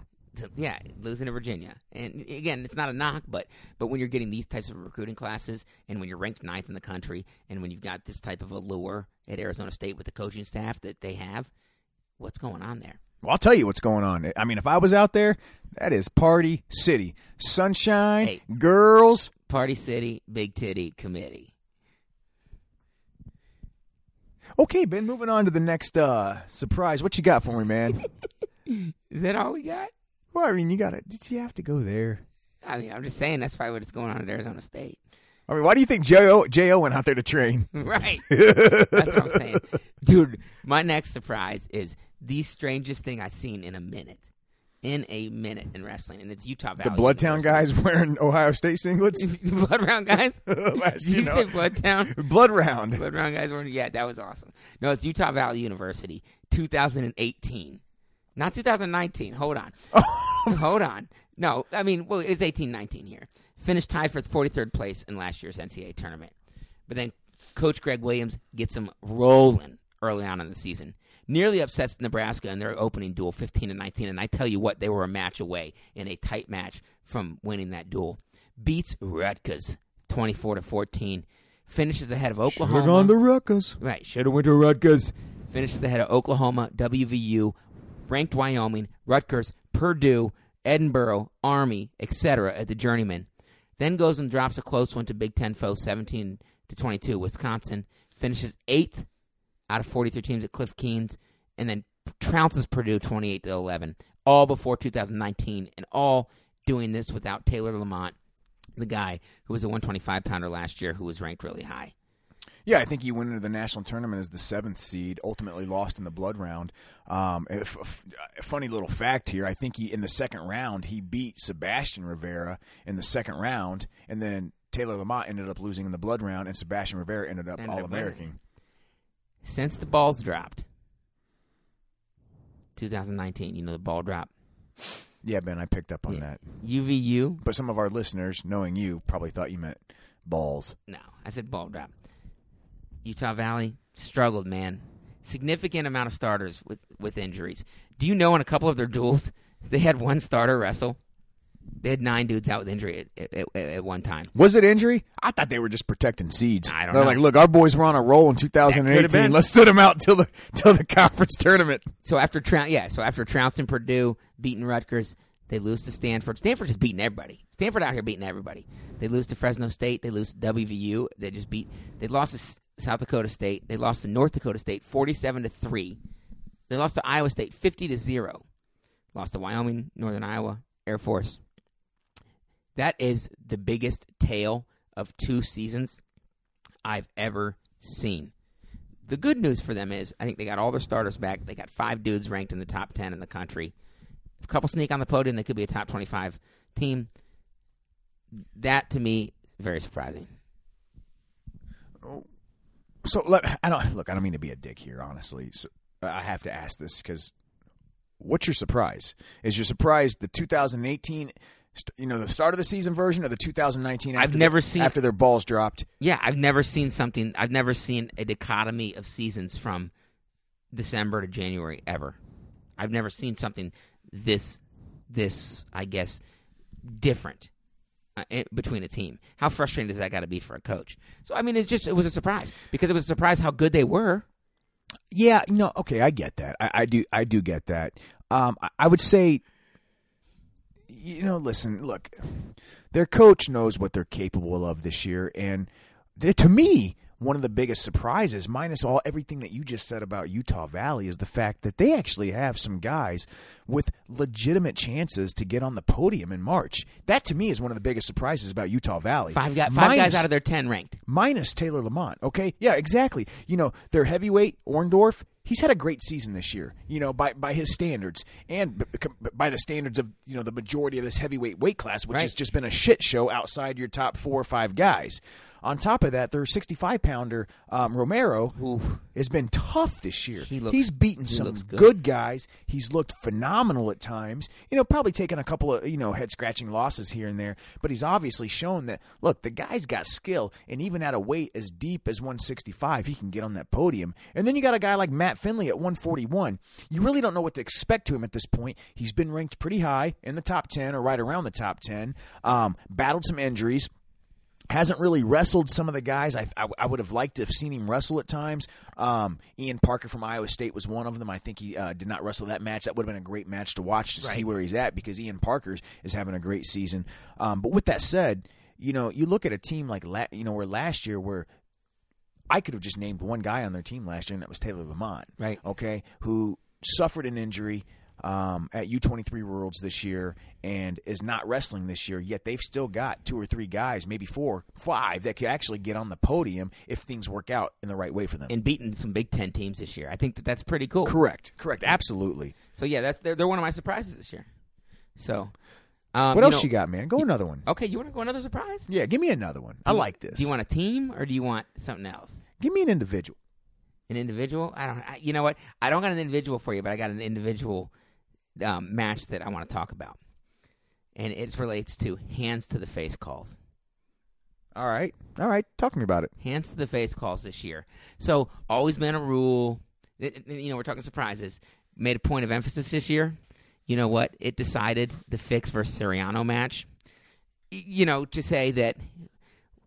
Yeah, losing to Virginia. And again, it's not a knock, but but when you're getting these types of recruiting classes, and when you're ranked ninth in the country, and when you've got this type of allure at Arizona State with the coaching staff that they have, what's going on there? Well, I'll tell you what's going on. I mean, if I was out there, that is Party City, sunshine, Hey. girls. Party City, Big Titty Committee. Okay, Ben. Moving on to the next uh, surprise. What you got for me, man? Is that all we got? Well, I mean, you got to. Did you have to go there? I mean, I'm just saying that's probably what's going on at Arizona State. I mean, why do you think Jo Jo went out there to train? Right. That's what I'm saying. Dude, my next surprise is the strangest thing I've seen in a minute. In a minute in wrestling, and it's Utah Valley. The Bloodtown guys wearing Ohio State singlets. the Blood Round guys? Last, you you know, say Bloodtown? Blood round. Blood Round guys were yeah, that was awesome. No, it's Utah Valley University, 2018, not 2019. Hold on, hold on. No, I mean, well, it's 18-19 here. Finished tied for 43rd place in last year's NCAA tournament, but then Coach Greg Williams gets them rolling early on in the season. Nearly upsets Nebraska in their opening duel, 15 to 19, and I tell you what, they were a match away in a tight match from winning that duel. Beats Rutgers 24 to 14. Finishes ahead of Oklahoma. Look on the Rutgers. Right, should have went to Rutgers. Finishes ahead of Oklahoma, WVU, ranked Wyoming, Rutgers, Purdue, Edinboro, Army, etc. at the Journeyman. Then goes and drops a close one to Big Ten foe, 17 to 22. Wisconsin finishes eighth out of 43 teams at Cliff Keen, and then trounces Purdue 28 to 11. all before 2019, and all doing this without Taylor Lamont, the guy who was a 125 pounder last year, who was ranked really high. Yeah, I think he went into the national tournament as the seventh seed. Ultimately, lost in the blood round. Um, a, f- a funny little fact here: I think he in the second round he beat Sebastian Rivera in the second round, and then Taylor Lamont ended up losing in the blood round, and Sebastian Rivera ended up Ended up All American. Since the balls dropped, 2019, you know the ball drop. Yeah, Ben, I picked up on Yeah. that. UVU, But some of our listeners, knowing you, probably thought you meant balls. no, I said ball drop. Utah Valley struggled, man. Significant amount of starters with with injuries. Do you know in a couple of their duels they had one starter wrestle? They had nine dudes out with injury at, at, at, one time. Was it injury? I thought they were just protecting seeds. I don't They're know. like, look, our boys were on a roll in 2018. Let's sit them out till the till the conference tournament. So after Trout, yeah, so after trouncing Purdue, beating Rutgers, they lose to Stanford. Stanford just beating everybody. Stanford out here beating everybody. They lose to Fresno State. They lose to WVU. They just beat. They lost South Dakota State. They lost to North Dakota State, forty-seven to three. They lost to Iowa State, fifty to zero. Lost to Wyoming, Northern Iowa, Air Force. That is the biggest tail of two seasons I've ever seen. The good news for them is I think they got all their starters back. They got five dudes ranked in the top 10 in the country. If a couple sneak on the podium, they could be a top 25 team. That to me, very surprising. Oh, So let I don't look. I don't mean to be a dick here, honestly. So I have to ask this because what's your surprise? Is your surprise the 2018? You know, the start of the season version, or the 2019? After I've the- never seen- after their balls dropped. Yeah, I've never seen something. I've never seen a dichotomy of seasons from December to January ever. I've never seen something this, this I guess, different between a team. How frustrating does that got to be for a coach? So I mean, it just it was a surprise because it was a surprise how good they were. Yeah, no, okay, I get that. I, I do, I do get that. Um, I, I would say, you know, listen, look, their coach knows what they're capable of this year, and to me, one of the biggest surprises, minus all everything that you just said about Utah Valley, is the fact that they actually have some guys with legitimate chances to get on the podium in March. That to me is one of the biggest surprises about Utah Valley. Five guys, five guys out of their ten ranked. minus Taylor Lamont. Okay, yeah, exactly. You know, their heavyweight Orndorff. He's had a great season this year. You know, by by his standards and by the standards of you know the majority of this heavyweight weight class, which Right. has just been a shit show outside your top four or five guys. On top of that, their 65 pounder um, Romero has been tough this year. He looks- He's beaten he some good. good guys. He's looked phenomenal at times. You know, probably taken a couple of you know head scratching losses here and there, but he's obviously shown that look, the guy's got skill, and even at a weight as deep as 165, he can get on that podium. And then you got a guy like Matt Findlay at 141. You really don't know what to expect to him at this point. He's been ranked pretty high in the top 10 or right around the top 10. Um, battled some injuries hasn't really wrestled some of the guys I, I, I would have liked to have seen him wrestle at times. Um, Ian Parker from Iowa State was one of them. I think he uh, did not wrestle that match. That would have been a great match to watch to see where he's at because Ian Parker is having a great season. Um, but with that said, you know, you look at a team like la- you know where last year where I could have just named one guy on their team last year, and that was Taylor Lamont. Right. Okay. Who suffered an injury um, at U23 Worlds this year and is not wrestling this year, yet they've still got two or three guys, maybe four, five, that could actually get on the podium if things work out in the right way for them. and beaten some Big Ten teams this year. I think that that's pretty cool. correct. Correct. Absolutely. So yeah, that's they're, they're one of my surprises this year. So, um, What you else know- you got, man? Go another one. Okay, you want to go another surprise? Yeah, give me another one. I you- like this. Do you want a team or do you want something else? Give me an individual. An individual? I don't. I, you know what? I don't got an individual for you, but I got an individual um, match that I want to talk about, and it relates to hands to the face calls. All right. All right. Talk to me about it. Hands to the face calls this year. So always been a rule. It- You know, we're talking surprises. Made a point of emphasis this year. You know what? It decided the Fix versus Suriano match. You know, to say that,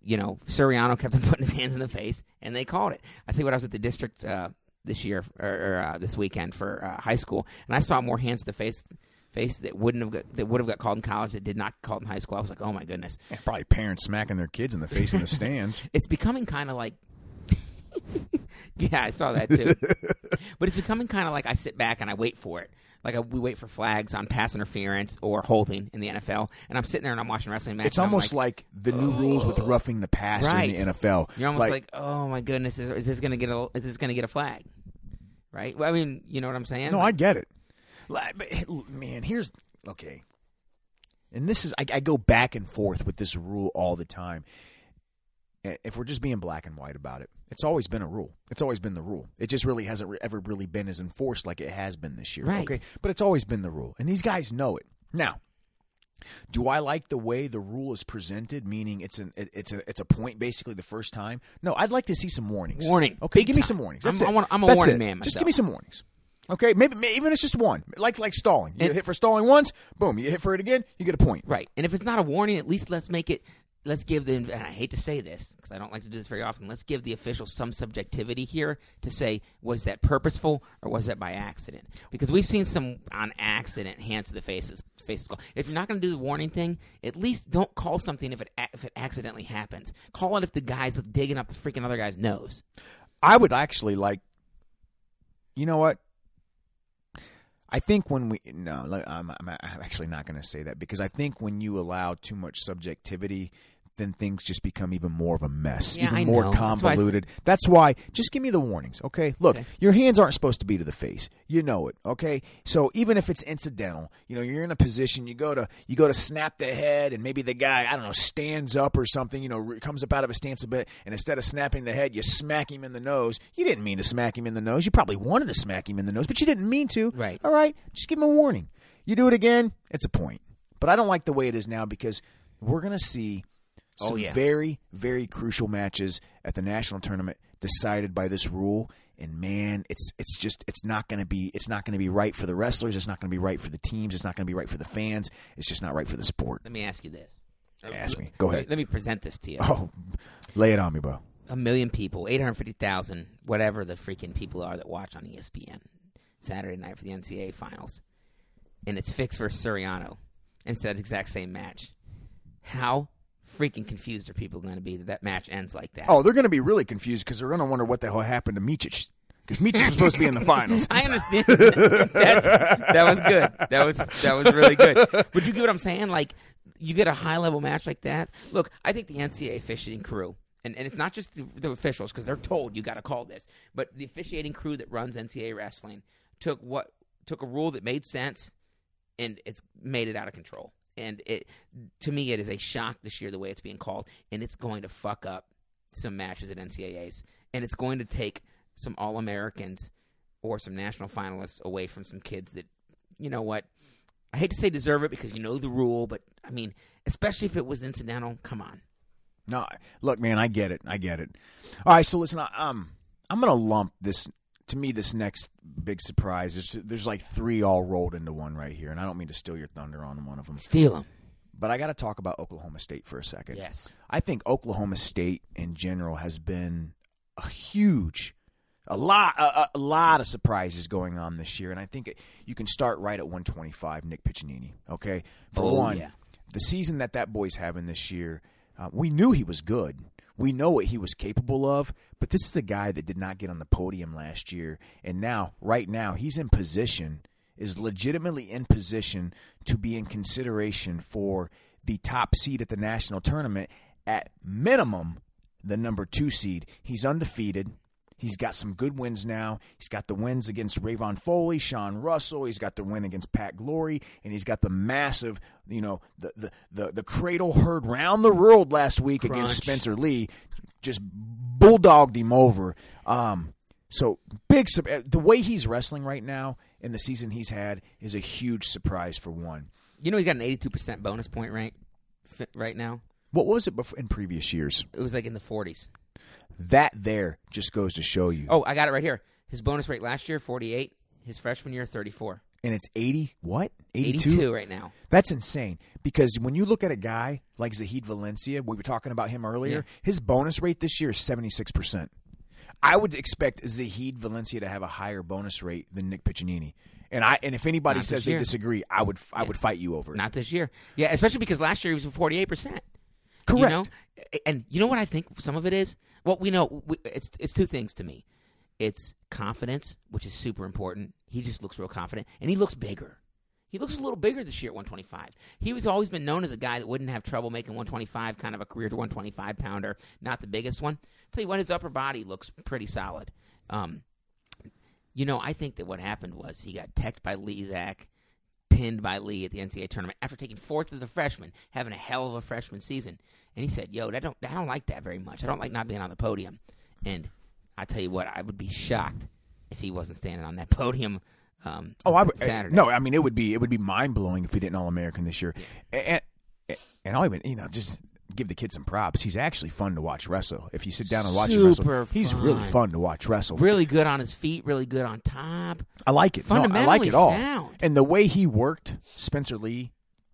you know, Suriano kept on putting his hands in the face, and they called it. I see what I was at the district uh, this year or, or uh, this weekend for uh, high school, and I saw more hands to the face face that wouldn't have got, that would have got called in college that did not called in high school. I was like, oh my goodness. Yeah, probably parents smacking their kids in the face in the stands. it's becoming kind of like Yeah, I saw that too. but it's becoming kind of like I sit back and I wait for it. Like I, we wait for flags on pass interference or holding in the NFL, and I'm sitting there and I'm watching wrestling match. It's almost like, the new rules with oh. roughing the pass Right. in the NFL. You're almost like, oh my goodness, is, is this gonna get a is this gonna get a flag? Right? Well, I mean, you know what I'm saying? No, I get it. Like, but, man, here's okay. And this is I, I go back and forth with this rule all the time. If we're just being black and white about it, it's always been a rule. It's always been the rule. It just really hasn't re- ever really been as enforced like it has been this year. Right. Okay, but it's always been the rule, and these guys know it. Now, do I like the way the rule is presented? Meaning, it's an it- it's a it's a point basically the first time. No, I'd like to see some warnings. Warning. Okay, give me time. some warnings. I'm- That's I it. want- I'm a That's warning it. man Just give me some warnings. Okay, maybe, maybe even it's just one, like like stalling. You And- hit for stalling once, boom. You hit for it again, you get a point. Right. And if it's not a warning, at least let's make it. Let's give the. And I hate to say this because I don't like to do this very often. Let's give the officials some subjectivity here to say was that purposeful or was that by accident? Because we've seen some on accident hands to the faces. Faces call. If you're not going to do the warning thing, at least don't call something if it if it accidentally happens. Call it if the guy's digging up the freaking other guy's nose. I would actually like. You know what? I think when we no, I'm, I'm I'm actually not going to say that because I think when you allow too much subjectivity, then things just become even more of a mess, Yeah, even I more know. That's why convoluted. That's why, just give me the warnings, okay? Look, Okay. your hands aren't supposed to be to the face. You know it, okay? So even if it's incidental, you know, you're in a position, you go to you go to snap the head, and maybe the guy, I don't know, stands up or something, you know, comes up out of a stance a bit, and instead of snapping the head, you smack him in the nose. You didn't mean to smack him in the nose. You probably wanted to smack him in the nose, but you didn't mean to. Right. All right, just give him a warning. You do it again, it's a point. But I don't like the way it is now because we're gonna see some Oh, yeah. very, very crucial matches at the national tournament decided by this rule. And man, it's it's just it's not going to be it's not going to be right for the wrestlers. It's not going to be right for the teams. It's not going to be right for the fans. It's just not right for the sport. Let me ask you this. Ask me. Go ahead. Let me present this to you. Oh, lay it on me, bro. a million people, 850,000, whatever the freaking people are that watch on ESPN Saturday night for the NCAA finals. And it's Fix versus Suriano. And it's that exact same match. How freaking confused are people going to be that that match ends like that? Oh, they're going to be really confused because they're going to wonder what the hell happened to Micic because Micic was supposed to be in the finals. I understand. That's, that was good. That was that was really good. But you get what I'm saying? Like you get a high level match like that. Look, I think the NCAA officiating crew, and, and it's not just the, the officials because they're told you got to call this, but the officiating crew that runs NCAA wrestling took what took a rule that made sense, and it's made it out of control. And it to me, it is a shock this year the way it's being called, and it's going to fuck up some matches at NCAA's, and it's going to take some All Americans or some national finalists away from some kids that, you know what, I hate to say deserve it because you know the rule, but I mean, especially if it was incidental, come on. No, look, man, I get it. I get it. All right, so listen, I, um, I'm gonna lump this. To me, this next big surprise. is there's like three all rolled into one right here, and I don't mean to steal your thunder on one of them, Steal them. but I got to talk about Oklahoma State for a second. Yes. I think Oklahoma State in general has been a huge, a lot, a, a lot of surprises going on this year, and I think it, you can start right at 125. Nick Piccininni. Okay, for Oh, one, yeah. the season that that boy's having this year, uh, we knew he was good. We know what he was capable of, but this is a guy that did not get on the podium last year, and now, right now, he's in position, is legitimately in position to be in consideration for the top seed at the national tournament. At minimum, the number two seed. He's undefeated. He's got some good wins now. He's got the wins against Rayvon Foley, Sean Russell. He's got the win against Pat Glory, and he's got the massive, you know, the the the, the cradle heard round the world last week against Spencer Lee. Just bulldogged him over. Um, so big. uh, The way he's wrestling right now in the season he's had is a huge surprise for one. You know, he's got an 82% bonus point rank right now. What was it before in previous years? It was like in the 40s. That there just goes to show you. Oh, I got it right here. His bonus rate last year, 48. His freshman year, 34. And it's 80, what? 82 right now. That's insane because when you look at a guy like Zahid Valencia, we were talking about him earlier, Yeah. his bonus rate this year is 76%. I would expect Zahid Valencia to have a higher bonus rate than Nick Piccininni. And I and if anybody Not says they year. disagree, I would I would fight you over it. Not this year. Yeah, especially because last year he was at 48%. Correct. You know? And you know what I think some of it is? Well, we know it's it's two things to me. it's confidence, which is super important. He just looks real confident, and he looks bigger. He looks a little bigger this year at 125. He was always been known as a guy that wouldn't have trouble making 125, kind of a career to 125 pounder, not the biggest one. tell you what, his upper body looks pretty solid. Um, you know, I think that what happened was he got teched by Lizak, pinned by Lee at the NCAA tournament after taking fourth as a freshman, having a hell of a freshman season. And he said, "Yo, I don't, I don't like that very much. I don't like not being on the podium." And I tell you what, I would be shocked if he wasn't standing on that podium. Um, Oh, I would Saturday. no. I mean, it would be it would be mind blowing if he didn't All American this year. And, and I'll even you know just give the kid some props. He's actually fun to watch wrestle. If you sit down and watch him Super wrestle, he's really fun. fun to watch wrestle. really good on his feet, really good on top. I like it. No, I like it all. sound. And the way he worked Spencer Lee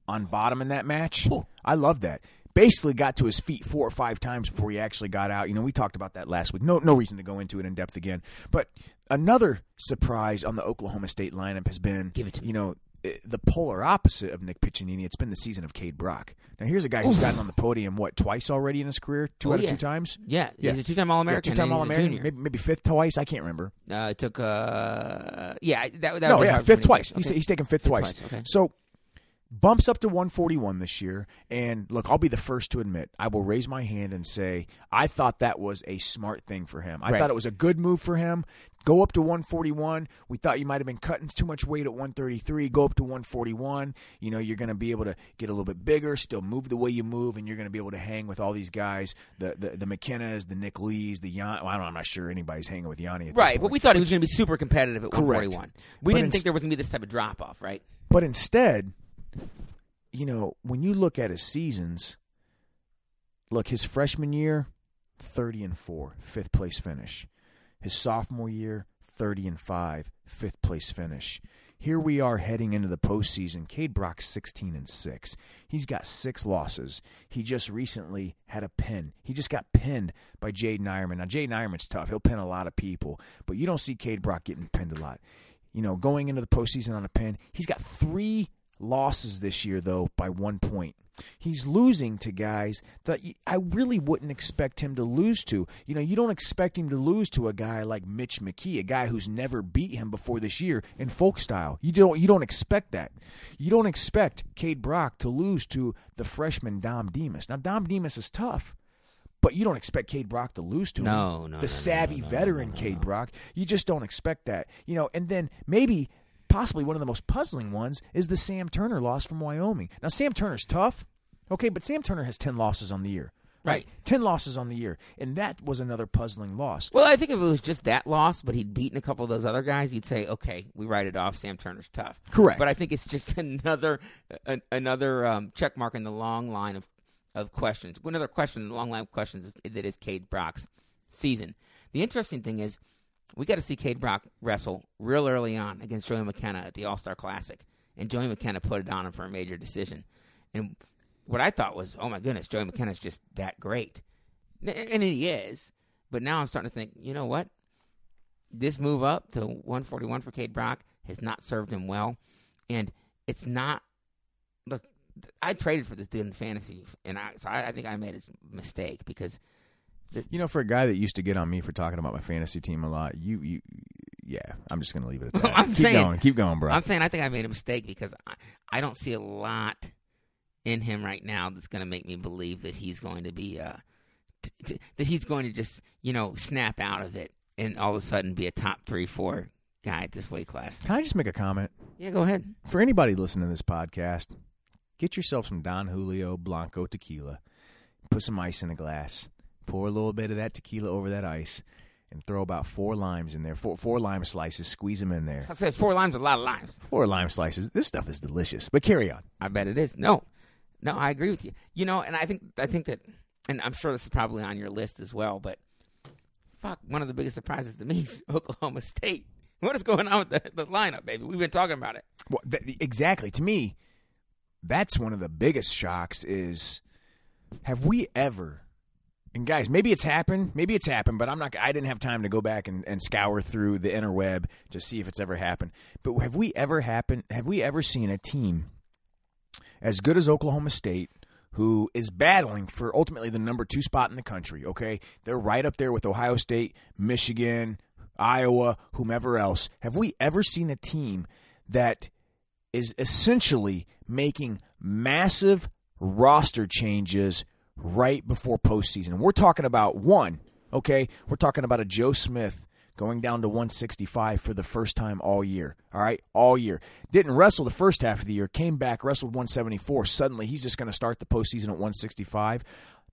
on bottom in that match, I love that. Basically got to his feet four or five times before he actually got out. You know, we talked about that last week. No no reason to go into it in depth again. But another surprise on the Oklahoma State lineup has been Give it to you know, eh, the polar opposite of Nick Piccininni. It's been the season of Kaid Brock. Now here's a guy who's gotten on the podium what twice already in his career, two Oh, out of yeah. two times. Yeah, Yeah. he's a two-time All-American. two time and he's a All American, maybe, maybe fifth twice. I can't remember. Uh, it took, uh, yeah, that, that no, yeah, hard for me fifth twice. guess. He's, he's taken fifth, twice. twice, okay. So bumps up to 141 this year. And look, I'll be the first to admit, I will raise my hand and say I thought that was a smart thing for him. I Right. thought it was a good move for him. Go up to 141. We thought you might have been cutting too much weight at 133. Go up to 141. You know, you're going to be able to get a little bit bigger, still move the way you move, and you're going to be able to hang with all these guys the the, the McKennas, the Nick Lees, the Yan. Well, I don't, I'm not sure anybody's hanging with Yianni at this point. Right, but we thought he was going to be super competitive at Correct. 141. We But didn't ins- think there was going to be this type of drop off, right? But instead, you know, when you look at his seasons, look, his freshman year, 30 and 4, fifth place finish. His sophomore year, 30 and 5, fifth place finish. Here we are heading into the postseason. Kaid Brock's 16 and 6. He's got six losses. He just recently had a pin. He just got pinned by Jaydin Eierman. Now, Jaydin Eierman's tough. He'll pin a lot of people, but you don't see Kaid Brock getting pinned a lot. You know, going into the postseason on a pin, he's got three losses this year, though, by one point. He's losing to guys that I really wouldn't expect him to lose to. You know, you don't expect him to lose to a guy like Mitch McKee, a guy who's never beat him before this year in folk style. You don't you don't expect that. You don't expect Kaid Brock to lose to the freshman Dom Demas. Now Dom Demas is tough. But you don't expect Kaid Brock to lose to him. No, no, no, The savvy no, veteran no, no, Kaid. Brock. You just don't expect that. You know, and then maybe possibly one of the most puzzling ones is the Sam Turner loss from Wyoming. Now Sam Turner's tough, okay, but Sam Turner has 10 losses on the year. Right. 10 losses on the year. And that was another puzzling loss. Well, I think if it was just that loss, but he'd beaten a couple of those other guys, you'd say, okay, we write it off. Sam Turner's tough. Correct. But I think it's just another an, another um, check mark in the long line of, of questions. Another question in the long line of questions that is Kaid Brock's season. The interesting thing is, we got to see Kaid Brock wrestle real early on against Joey McKenna at the All Star Classic, and Joey McKenna put it on him for a major decision. And what I thought was, oh my goodness, Joey McKenna's just that great, and he is. But now I'm starting to think, you know what? This move up to 141 for Kaid Brock has not served him well, and it's not. Look, I traded for this dude in fantasy, and I so I, I think I made a mistake because You know, for a guy that used to get on me for talking about my fantasy team a lot, you, you, yeah, I'm just going to leave it at that. I'm Keep saying- going. Keep going, bro. I'm saying I think I made a mistake because I, I don't see a lot in him right now that's going to make me believe that he's going to be uh t- t- that he's going to just you know snap out of it and all of a sudden be a top three four guy at this weight class. Can I just make a comment? Yeah, go ahead. For anybody listening to this podcast, get yourself some Don Julio Blanco tequila. Put some ice in a glass. Pour a little bit of that tequila over that ice, and throw about four limes in there. Four four lime slices. Squeeze them in there. I said four limes, a lot of limes. Four lime slices. This stuff is delicious. But carry on. I bet it is. No, no, I agree with you. You know, and I think I think that, and I'm sure this is probably on your list as well. But fuck, one of the biggest surprises to me is Oklahoma State. What is going on with the, the lineup, baby? We've been talking about it. Well, th- exactly. To me, that's one of the biggest shocks. Is have we ever? And guys, maybe it's happened. Maybe it's happened, but I'm not. I didn't have time to go back and, and scour through the interweb to see if it's ever happened. But have we ever happened? Have we ever seen a team as good as Oklahoma State? Who is battling for ultimately the number two spot in the country? Okay, they're right up there with Ohio State, Michigan, Iowa, whomever else, have we ever seen a team that is essentially making massive roster changes right before postseason? We're talking about one, okay? We're talking about a Joe Smith going down to 165 for the first time all year. All right, all year. Didn't wrestle the first half of the year, came back, wrestled 174. Suddenly, he's just going to start the postseason at 165.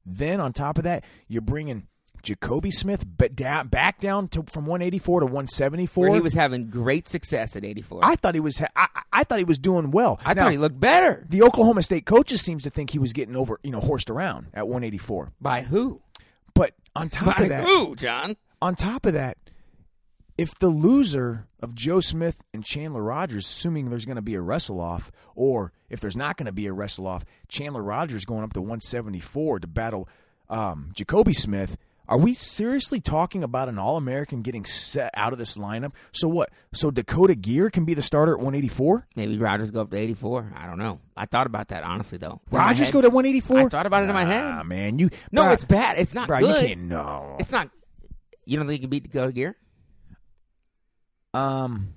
Then on top of that, you're bringing Jacobe Smith down, back down to from 184 to 174. Where he was having great success at 84. I thought he was. I, I thought he was doing well. I Now, thought he looked better. The Oklahoma State coaches seems to think he was getting over, you know, horsed around at 184. By who? But on top By of that, who, John? on top of that, if the loser of Joe Smith and Chandler Rogers, assuming there's going to be a wrestle off, or if there's not going to be a wrestle off, Chandler Rogers going up to 174 to battle um, Jacobe Smith. Are we seriously talking about an All American getting set out of this lineup? So what? So Dakota Geer can be the starter at 184? Maybe Rogers go up to 84. I don't know. I thought about that honestly though. In Rogers go to 184? I thought about it in my head. Nah, man, you No, bruh, it's bad. It's not bruh, good. You can't. No. It's not. You don't think you can beat Dakota Geer? Um,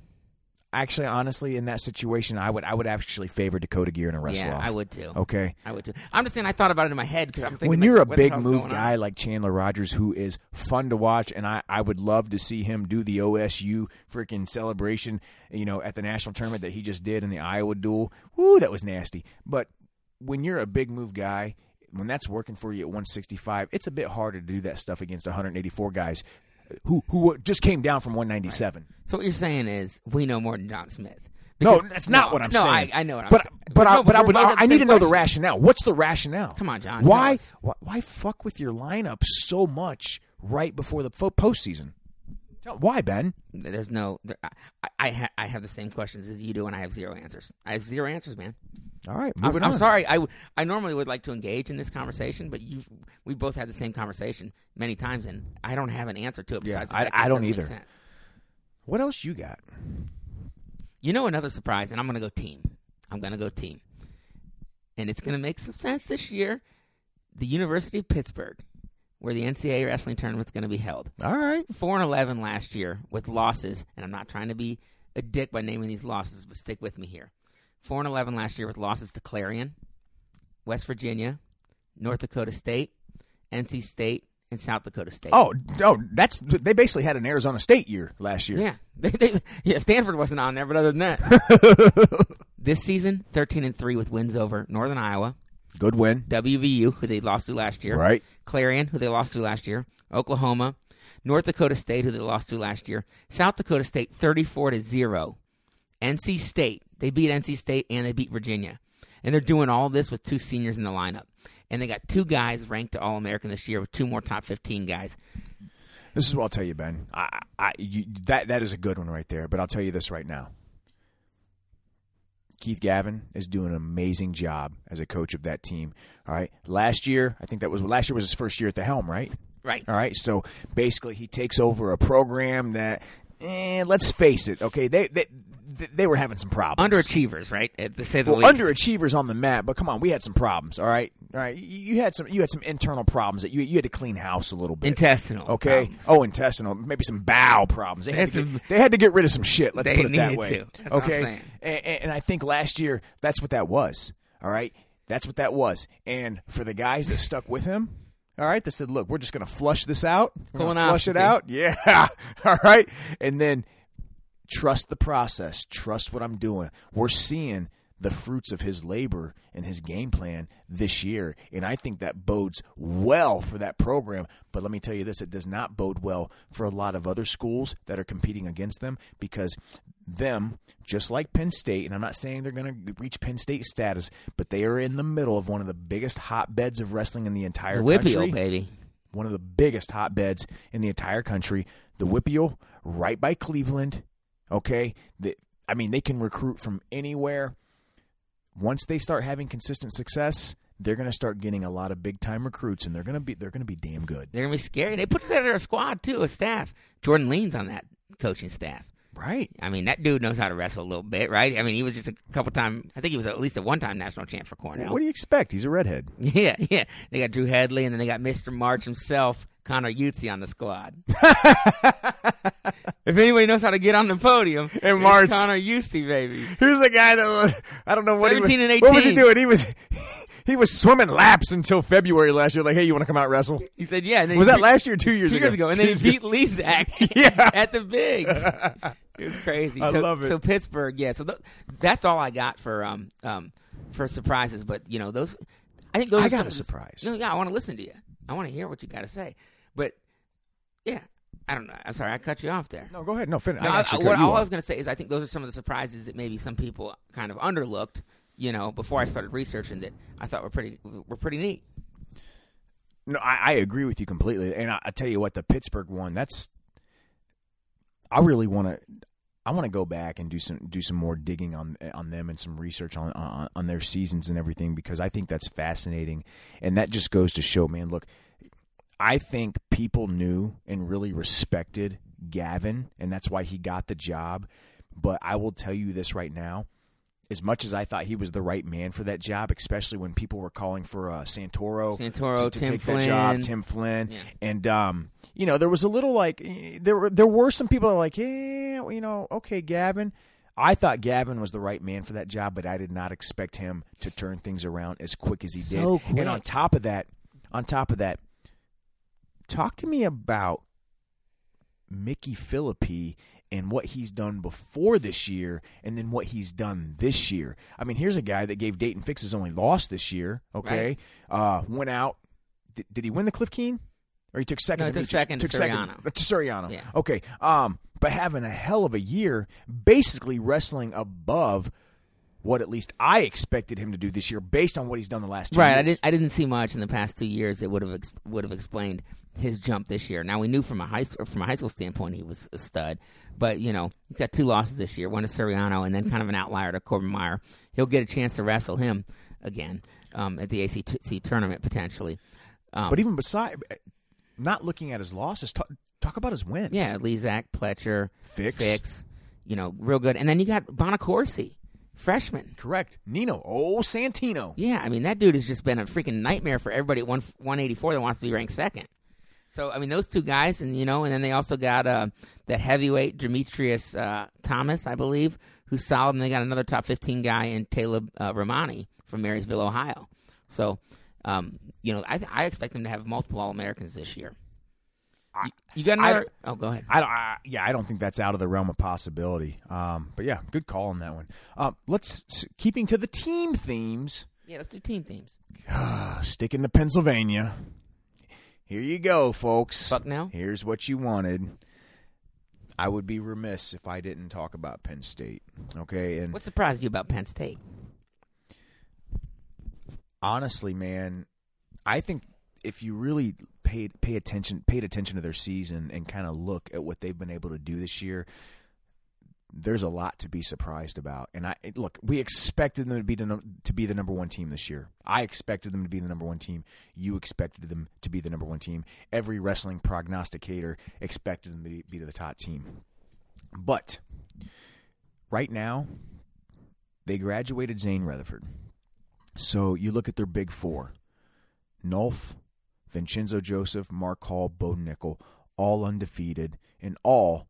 actually, honestly, in that situation, I would I would actually favor Dakota Geer in a wrestle yeah, off. I would too. Okay. I would too. I'm just saying. I thought about it in my head because I'm thinking. When you're a big move going on? guy like Chandler Rogers, who is fun to watch, and I, I would love to see him do the OSU freaking celebration, you know, at the national tournament that he just did in the Iowa duel. Woo, that was nasty. But when you're a big move guy, when that's working for you at 165, it's a bit harder to do that stuff against 184 guys who who just came down from 197. So what you're saying is we know more than John Smith. No, that's not no, what I'm no, saying. I, I know what I'm but, saying. But, I, no, but, I, but I, I need to know the rationale. What's the rationale? Come on, John, Why, why, why fuck with your lineup so much right before the postseason? Tell, why, Ben? There's no. There, I I, ha, I have the same questions as you do, and I have zero answers. I have zero answers, man. All right, I'm, moving I'm on. sorry. I, I normally would like to engage in this conversation, but you we both had the same conversation many times, and I don't have an answer to it. Yeah, Besides, the I- I don't either. What else you got? You know another surprise, and I'm going to go team. I'm going to go team, and it's going to make some sense this year. The University of Pittsburgh, where the NCAA wrestling tournament's going to be held. All right. Four and eleven last year with losses, and I'm not trying to be a dick by naming these losses, but stick with me here. Four and eleven last year with losses to Clarion, West Virginia, North Dakota State, NC State, and South Dakota State. Oh, no, that's they basically had an Arizona State year last year. yeah, they, they, yeah. Stanford wasn't on there, but other than that, this season, thirteen and three with wins over Northern Iowa, Good win. WVU, who they lost to last year, Right. Clarion, who they lost to last year, Oklahoma, North Dakota State, who they lost to last year, South Dakota State, thirty-four to zero, NC State, they beat NC State and they beat Virginia, and they're doing all this with two seniors in the lineup, and they got two guys ranked to All American this year with two more top fifteen guys. This is what I'll tell you, Ben. I, I, you, that that is a good one right there. But I'll tell you this right now. Keith Gavin is doing an amazing job as a coach of that team. All right. Last year, I think that was last year was his first year at the helm, right? Right. All right. So basically, he takes over a program that, eh, let's face it, okay, they they they were having some problems. Underachievers, right? To say the Well, least. underachievers on the map, but come on, we had some problems. All right, right. You you had some, you had some internal problems that you you had to clean house a little bit. Intestinal. Okay. problems. Oh, intestinal. Maybe some bowel problems. They had, to get, they had to get rid of some shit. Let's put it that way. to. That's what I'm okay. and, and I think last year that's what that was. All right. That's what that was. And for the guys that stuck with him, all right, they said, "Look, we're just going to flush this out. Flush it out. Yeah. all right. And then trust the process. Trust what I'm doing. We're seeing the fruits of his labor and his game plan this year. And I think that bodes well for that program. But let me tell you this it does not bode well for a lot of other schools that are competing against them because them, just like Penn State, and I'm not saying they're going to reach Penn State status, but they are in the middle of one of the biggest hotbeds of wrestling in the entire The WPIAL, country baby. one of the biggest hotbeds in the entire country. The WPIAL, right by Cleveland. Okay, the, I mean they can recruit from anywhere. Once they start having consistent success, they're going to start getting a lot of big time recruits, and they're going to be they're going to be damn good. They're gonna be scary. They put together a squad too, a staff. Jordan Leen's on that coaching staff. Right. I mean, that dude knows how to wrestle a little bit, right? I mean, he was just a couple time. I think he was at least a one time national champ for Cornell. What do you expect? He's a redhead. Yeah, yeah. They got Drew Headlee, and then they got Mr. March himself, Connor Utzi, on the squad. If anybody knows how to get on the podium, In it's March. Connor Eustace, baby. Here's the guy that was, I don't know what he was, 17 and What was he doing? He was he was swimming laps until February last year. Like, hey, you want to come out wrestle? He said, "Yeah." And then Was that beat- last year? or Two years two ago. years ago, and Two then he beat Lizak Yeah. at the bigs. It was crazy. I so, love it. So Pittsburgh, yeah. So th- that's all I got for um um for surprises. But you know those, I think those. I are got some a surprise. No, yeah, I want to listen to you. I want to hear what you got to say. But yeah, I don't know. I'm sorry, I cut you off there. No, go ahead. No, finish. No, I I- what, all I was going to say is I think those are some of the surprises that maybe some people kind of underlooked. You know, before I started researching that, I thought were pretty were pretty neat. No, I, I agree with you completely. And I, I tell you what, the Pittsburgh one, that's I really want to I want to go back and do some do some more digging on on them and some research on, on on their seasons and everything because I think that's fascinating. And that just goes to show, man, look, I think people knew and really respected Gavin, and that's why he got the job. But I will tell you this right now. As much as I thought he was the right man for that job, especially when people were calling for uh, Santoro, Santoro, to, to take that job, Tim Flynn, Yeah. and um, you know there was a little like there were there were some people that were like, yeah, you know, okay, Gavin. I thought Gavin was the right man for that job, but I did not expect him to turn things around as quick as he did. So. And on top of that, on top of that, talk to me about Micky Phillippi and what he's done before this year and then what he's done this year. I mean, here's a guy that gave Daton Fix his only loss this year, okay? Uh, went out. Did, did he win the Cliff Keen? Or he took second? No, he to took second to took second Suriano. uh, to Suriano. Yeah. Okay. Um, but having a hell of a year, basically wrestling above what at least I expected him to do this year, based on what he's done the last two Right. years. I didn't. I didn't see much in the past two years that would have ex- would have explained his jump this year. Now we knew from a high school from a high school standpoint he was a stud, but you know he's got two losses this year, one to Suriano and then kind of an outlier to Korbin Meyer. He'll get a chance to wrestle him again um, at the ACC tournament potentially. Um, But even beside, not looking at his losses, talk, talk about his wins. yeah, Lizak Pletcher, Fix. Fix, you know, real good. And then you got Bonaccorsi, freshman. Correct. Nino. Oh, Santino. Yeah, I mean that dude has just been a freaking nightmare for everybody at one one eighty four that wants to be ranked second. So I mean those two guys, and you know, and then they also got uh, that heavyweight Demetrius uh, Thomas, I believe, who's solid, and they got another top fifteen guy in Taylor uh, Romani from Marysville, Ohio. So, um, you know, I I expect them to have multiple All Americans this year. I- You, got I- another? oh, go ahead. I don't. I, yeah, I don't think that's out of the realm of possibility. Um, but yeah, good call on that one. Um, let's keeping to the team themes. Yeah, let's do team themes. Sticking to Pennsylvania. Here you go, folks. Fuck now? Here's what you wanted. I would be remiss if I didn't talk about Penn State. Okay, and What surprised you about Penn State? honestly, man, I think if you really paid pay attention paid attention to their season and kind of look at what they've been able to do this year, there's a lot to be surprised about. And I look, we expected them to be the to be the number one team this year. I expected them to be the number one team. You expected them to be the number one team. Every wrestling prognosticator expected them to be, be the top team. But right now, they graduated Zain Retherford. So you look at their big four Nolf, Vincenzo Joseph, Mark Hall, Bo Nickal, all undefeated, and all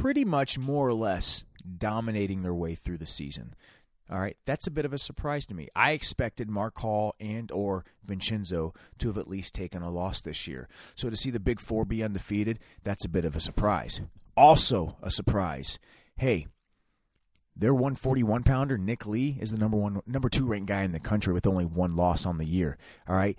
pretty much more or less dominating their way through the season. All right, that's a bit of a surprise to me. I expected Mark Hall and or Vincenzo to have at least taken a loss this year. So to see the big four be undefeated, that's a bit of a surprise. Also a surprise. Hey, their 141 pounder, Nick Lee, is the number one, number two ranked guy in the country with only one loss on the year. All right,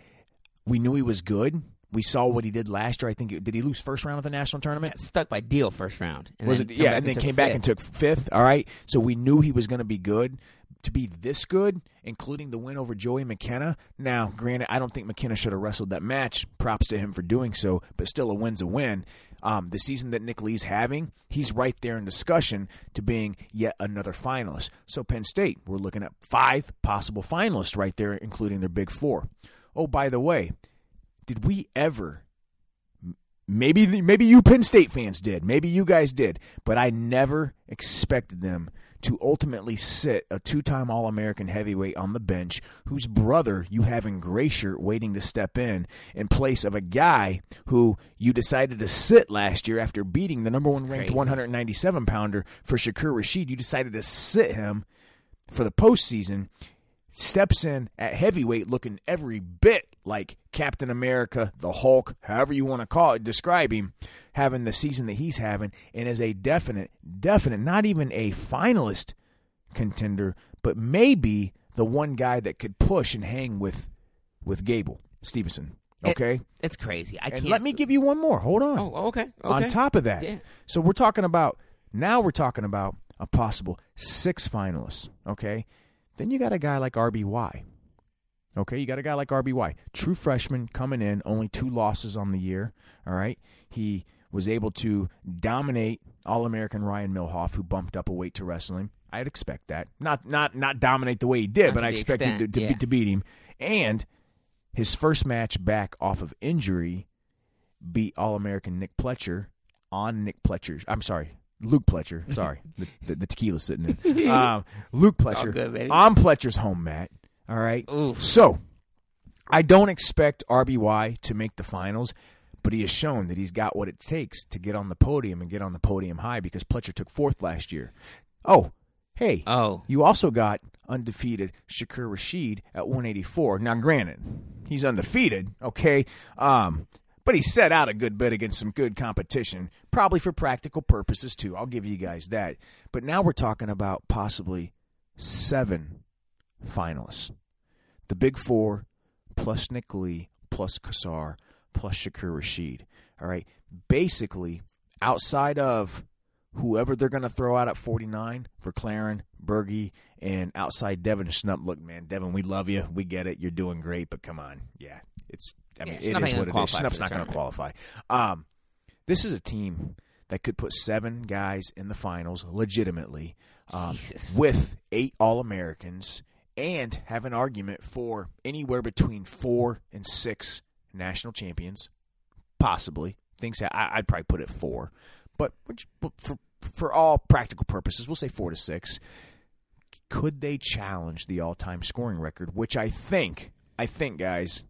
we knew he was good. We saw what he did last year. I think did he lose first round of the national tournament? Stuck by Deal first round. And was it? Yeah, and then came back and took fifth. All right, so we knew he was going to be good. To be this good, including the win over Joey McKenna. Now, granted, I don't think McKenna should have wrestled that match. Props to him for doing so, but still, a win's a win. Um, the season that Nick Lee's having, he's right there in discussion to being yet another finalist. So, Penn State, we're looking at five possible finalists right there, including their big four. Oh, by the way, did we ever Maybe the, maybe you Penn State fans did. Maybe you guys did. But I never expected them to ultimately sit a two time All American heavyweight on the bench whose brother you have in gray shirt waiting to step in in place of a guy who you decided to sit last year after beating the number one ranked crazy. 197 pounder for Shakur Rashid. You decided to sit him for the postseason. Steps in at heavyweight looking every bit like Captain America, the Hulk, however you want to call it, describe him, having the season that he's having, and is a definite, definite, not even a finalist contender, but maybe the one guy that could push and hang with with Gable Steveson. It- Okay, It's crazy. I and can't. let me give you one more. Hold on. Oh, okay. okay. On top of that, Yeah. so we're talking about now we're talking about a possible six finalists. Okay, then you got a guy like RBY. Okay, you got a guy like RBY, true freshman coming in, only two losses on the year. All right, he was able to dominate All American Ryan Millhof, who bumped up a weight to wrestle him. I'd expect that, not not not dominate the way he did, Not but I expected to, to, yeah. be, to beat him. And his first match back off of injury beat All American Nick Pletcher on Nick Pletcher's. I'm sorry, Luke Pletcher. Sorry, the, the, the tequila's sitting in. Um, Luke Pletcher good, on Pletcher's home mat. All right. Oof. So I don't expect RBY to make the finals, but he has shown that he's got what it takes to get on the podium and get on the podium high because Pletcher took fourth last year. Oh, hey. Oh, You also got undefeated Shakur Rasheed at 184. Now, granted, he's undefeated, okay, um, but he set out a good bit against some good competition, probably for practical purposes too. I'll give you guys that. But now we're talking about possibly seven finalists: the Big Four, plus Nick Lee, plus Cassar, plus Shakur Rasheed. All right, basically outside of whoever they're going to throw out at 49 for Claren, Berge, and outside Devin Schnupp. Look, man, Devin, we love you. We get it. You're doing great, but come on. Yeah, it's, I mean, Yeah, it is what it is. Schnupp's not going to qualify. Um, this is a team that could put seven guys in the finals legitimately um, with eight All Americans and have an argument for anywhere between four and six national champions, possibly. Things I, I'd probably put it four, but which, but for for all practical purposes, we'll say four to six. Could they challenge the all-time scoring record, which I think, I think, guys,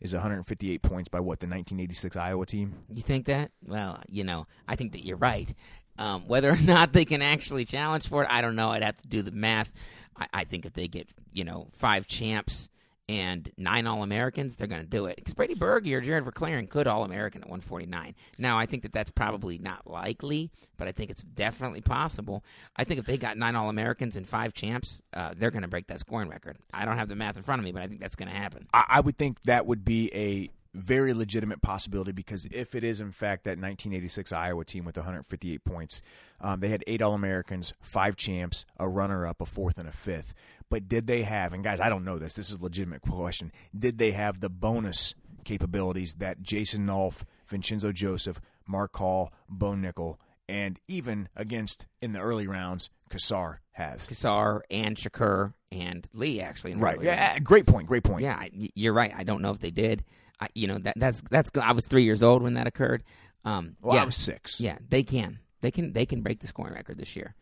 is 158 points by what the 1986 Iowa team? you think that? Well, you know, I think that you're right. Um, whether or not they can actually challenge for it, I don't know. I'd have to do the math. I, I think if they get, you know, five champs and nine All Americans, they're going to do it. Because Brady Berge or Jared McLaren could All American at 149. Now, I think that that's probably not likely, but I think it's definitely possible. I think if they got nine All Americans and five champs, uh, they're going to break that scoring record. I don't have the math in front of me, but I think that's going to happen. I, I would think that would be a very legitimate possibility because if it is in fact that 1986 Iowa team with 158 points, um, they had eight All Americans, five champs, a runner up, a fourth, and a fifth. But did they have? And guys, I don't know this. This is a legitimate question. Did they have the bonus capabilities that Jason Nolf, Vincenzo Joseph, Mark Hall, Bo Nickal, and even against in the early rounds, Cassar has? Cassar and Shakur and Lee, actually. Right. rounds. Yeah. Great point. Great point. Yeah, you're right. I don't know if they did. I, you know that that's that's. I was three years old when that occurred. Um, Well, yeah, I was six. yeah, they can. They can. They can break the scoring record this year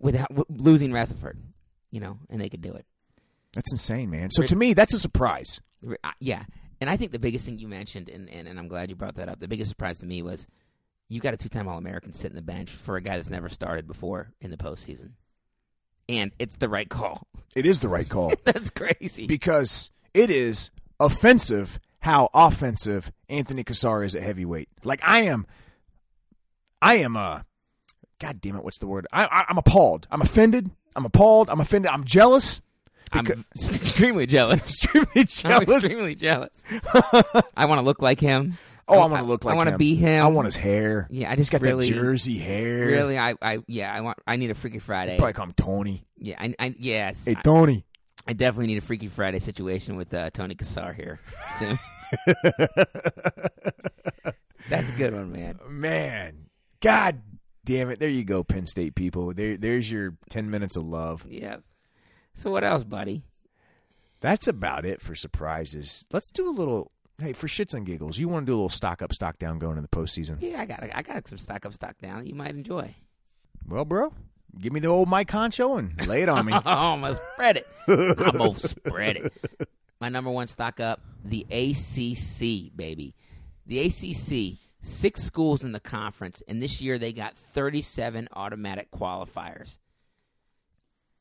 without w- losing Retherford. You know, and they could do it. That's insane, man. So to me, that's a surprise. Yeah, and I think the biggest thing you mentioned, and, and, and I'm glad you brought that up. The biggest surprise to me was you got a two-time All-American sitting the bench for a guy that's never started before in the postseason, and it's the right call. It is the right call that's crazy. because it is offensive how offensive Anthony Cassar is at heavyweight. Like I am, I am uh God damn it, what's the word? I, I, I'm appalled. I'm offended. I'm appalled. I'm offended. I'm jealous. I'm extremely jealous. extremely I'm jealous. extremely jealous. I want to look like him. oh, I want to look like him. I want to be him. I want his hair. Yeah, I just got really, that Jersey hair. really, I, I, yeah, I want. I need a Freaky Friday. Probably call him Tony. Yeah, I, I yes, Hey, Tony. I definitely need a Freaky Friday situation with uh, Tony Cassar here soon. That's a good one, man. Man, God damn it! There you go, Penn State people. There, there's your ten minutes of love. Yeah. So what else, buddy? That's about it for surprises. Let's do a little. Hey, for shits and giggles, you want to do a little stock up, stock down going in the postseason? Yeah, I got, I got some stock up, stock down. that You might enjoy. Well, bro, give me the old Mike Concho and lay it on me. I'm gonna spread it. I'm gonna spread it. My number one stock up, the ACC, baby. The ACC, six schools in the conference, and this year they got 37 automatic qualifiers.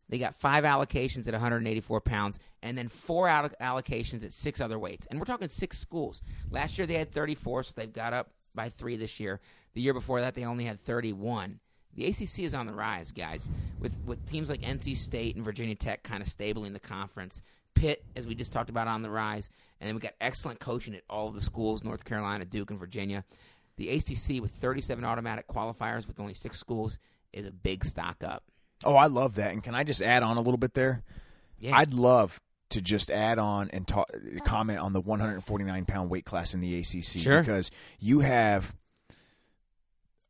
They got five allocations at 184 pounds, and then four out allocations at six other weights. And we're talking six schools. Last year they had 34, so they've got up by three this year. The year before that they only had 31. The ACC is on the rise, guys, with with teams like NC State and Virginia Tech kind of stabling the conference. Pitt, as we just talked about, on the rise, and then we got excellent coaching at all of the schools: North Carolina, Duke, and Virginia. The ACC with 37 automatic qualifiers with only six schools is a big stock up. Oh, I love that. And can I just add on a little bit there? Yeah. I'd love to just add on and talk, comment on the 149 pound weight class in the ACC Sure. because you have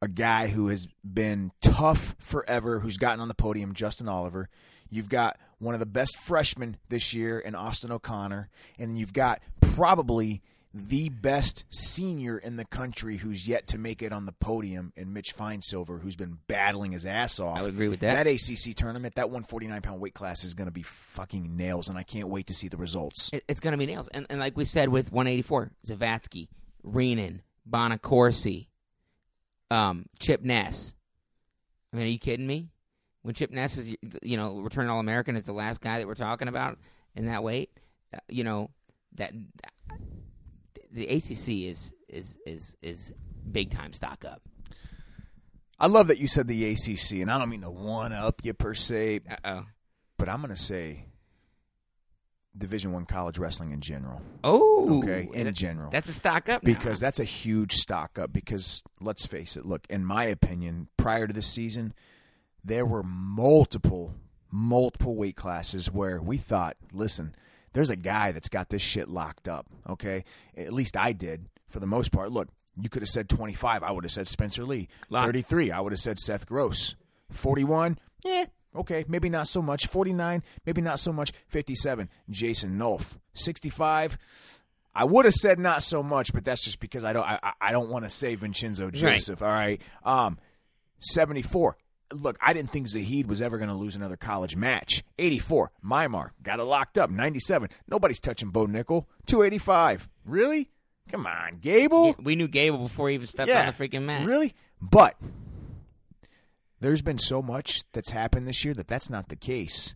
a guy who has been tough forever, who's gotten on the podium, Justin Oliver. You've got one of the best freshmen this year in Austin O'Connor, and then you've got probably the best senior in the country who's yet to make it on the podium in Mitch Finesilver, who's been battling his ass off. I would agree with that. That ACC tournament, that 149 pound weight class is going to be fucking nails, and I can't wait to see the results. It's going to be nails. And, and like we said with 184, Zavatsky, Renan, Bonaccorsi, um, Chip Ness. I mean, are you kidding me? When Chip Ness is, you know, returning All American is the last guy that we're talking about in that weight, uh, you know, that, the ACC is is is is big time stock up. I love that you said the ACC, and I don't mean to one up you per se, Uh oh. but I'm going to say Division One college wrestling in general. Oh, Okay, in that- general. that's a stock up now. because that's a huge stock up. Because let's face it, look, in my opinion, prior to this season, there were multiple, multiple weight classes where we thought, listen, there's a guy that's got this shit locked up. Okay, at least I did for the most part. Look, you could have said 25, I would have said Spencer Lee. Lock. 33, I would have said Seth Gross. 41, yeah. Okay, maybe not so much. 49, maybe not so much. 57, Jason Nolf. 65, I would have said not so much, but that's just because I don't I, I- don't want to say Vincenzo Joseph. All right. Um 74. Look, I didn't think Zahid was ever going to lose another college match. 84. Mymar got it locked up. 97. Nobody's touching Bo Nickal. 285. Really? Come on, Gable. Yeah, we knew Gable before he even stepped on the freaking mat. Really? But there's been so much that's happened this year that that's not the case.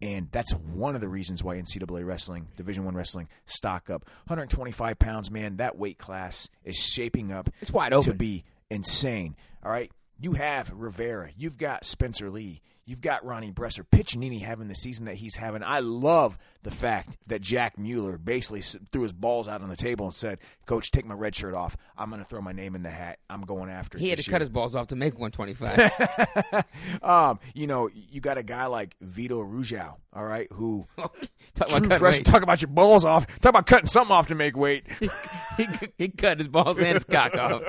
And that's one of the reasons why NCAA wrestling, Division One wrestling, stock up. 125 pounds, man. That weight class is shaping up It's wide open to be insane. All right, you have Rivera, you've got Spencer Lee, you've got Ronnie Bresser, Piccininni having the season that he's having. I love the fact that Jack Mueller basically threw his balls out on the table and said, "Coach, take my red shirt off. I'm going to throw my name in the hat. I'm going after." it He had to year." cut his balls off to make 125. um, you know, you got a guy like Vito Arujau, all right, who Talk about fresh. Talk about your balls off. Talk about cutting something off to make weight. he, he cut his balls and his cock off.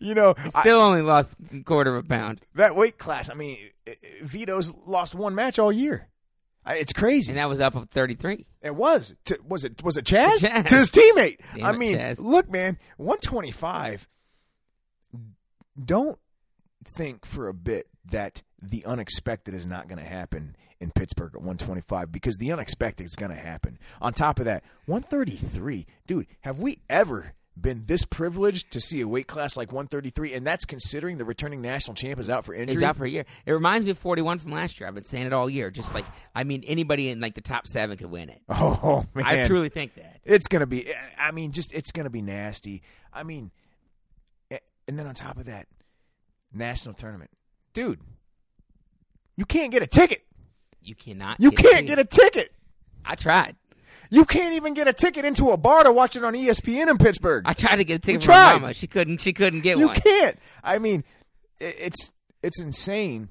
you know, I- Still only lost a quarter of a pound. that weight class. I mean, Vito's lost one match all year. It's crazy. And that was up of 33. It was. To, was it? Was it Chaz? Chaz. To his teammate. Damn I mean, Chaz. look, man. One twenty five. Don't think for a bit that the unexpected is not going to happen in Pittsburgh at 125 because the unexpected is going to happen. On top of that, 133, dude. Have we ever been this privileged to see a weight class like 133? And that's considering the returning national champ is out for injury. He's out for a year. It reminds me of 41 from last year. I've been saying it all year. Just like, I mean, anybody in like the top seven could win it. oh man, I truly think that. It's gonna be. I mean, just it's gonna be nasty. I mean, and then on top of that, national tournament, dude. You can't get a ticket. You cannot. You get can't get a ticket. I tried. You can't even get a ticket into a bar to watch it on ESPN in Pittsburgh. I tried to get a ticket from my mama. She couldn't. She couldn't get you one. You can't. I mean, it's it's insane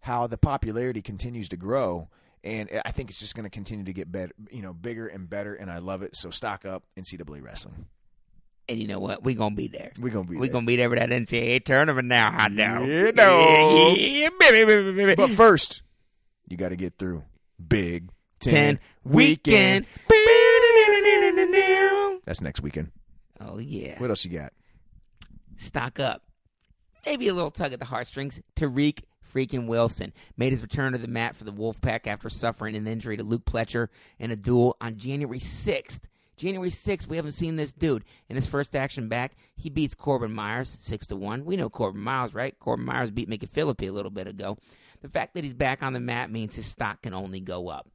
how the popularity continues to grow, and I think it's just going to continue to get better, you know, bigger and better, and I love it. So stock up NCAA wrestling. And you know what? We're gonna be there. We're gonna be We there. gonna be there for that NCAA tournament now. I know. You know. Yeah, yeah, baby. But first, you got to get through Big Ten, weekend. That's next weekend. Oh yeah. What else you got? Stock up. Maybe a little tug at the heartstrings. Tariq freaking Wilson made his return to the mat for the Wolfpack after suffering an injury to Luke Pletcher in a duel on January 6th. January 6th, we haven't seen this dude. In his first action back, he beats Korbin Myers 6 to 1. We know Korbin Myers, right? Korbin Myers beat Micky Phillippi a little bit ago. The fact that he's back on the mat means his stock can only go up.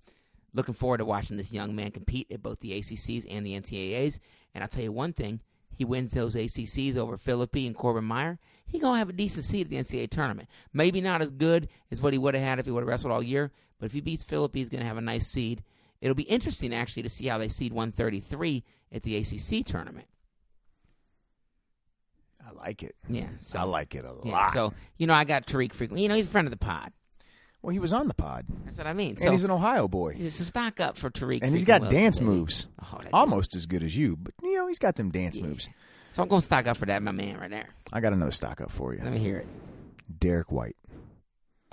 Looking forward to watching this young man compete at both the ACCs and the NCAAs. And I'll tell you one thing he wins those ACCs over Phillippi and Korbin Meyer, he gonna have a decent seed at the NCAA tournament. Maybe not as good as what he would have had if he would have wrestled all year, but if he beats Phillippi, he's gonna have a nice seed. It'll be interesting actually to see how they seed 133 at the ACC tournament. I like it. Yeah, so I like it a yeah, lot. so you know, I got Tariq frequently. You know, he's a friend of the pod. Well, he was on the pod, That's what I mean. and So he's an Ohio boy, it's a stock up for Tariq, and he's freaking got Wilson, dance baby. moves, Oh, that- almost as good as you. But you know, he's got them dance moves. So I'm going to stock up for that, my man, right there. I got another stock up for you. Let you, me hear it. Derek White.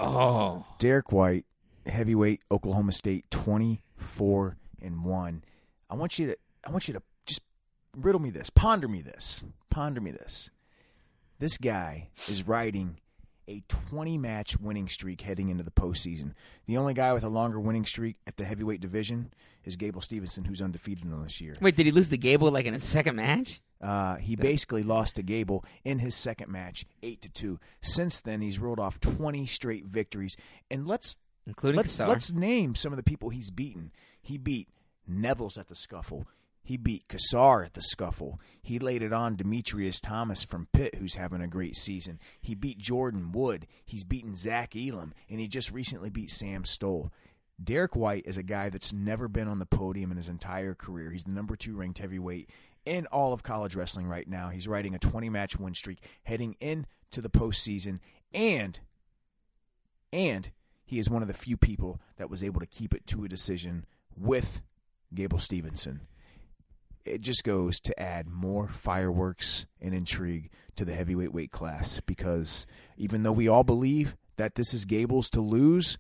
Oh, Derek White, heavyweight, Oklahoma State, twenty four and one. I want you to, I want you to just riddle me this, ponder me this, ponder me this. This guy is riding a 20 match winning streak heading into the postseason. The only guy with a longer winning streak at the heavyweight division is Gable Steveson, who's undefeated on this year. wait, did he lose to Gable like in his second match? Uh, he basically lost to Gable in his second match, eight to two. Since then, he's rolled off 20 straight victories. And let's Including let's let's name some of the people he's beaten. He beat Nevills at the scuffle. He beat Cassar at the scuffle. He laid it on Demetrius Thomas from Pitt, who's having a great season. He beat Jordan Wood. He's beaten Zach Elam, and he just recently beat Sam Stoll. Derek White is a guy that's never been on the podium in his entire career. He's the number two ranked heavyweight in all of college wrestling right now. He's riding a 20 match win streak heading into the postseason, and and he is one of the few people that was able to keep it to a decision with Gable Steveson. It just goes to add more fireworks and intrigue to the heavyweight weight class because even though we all believe that this is Gable's to lose,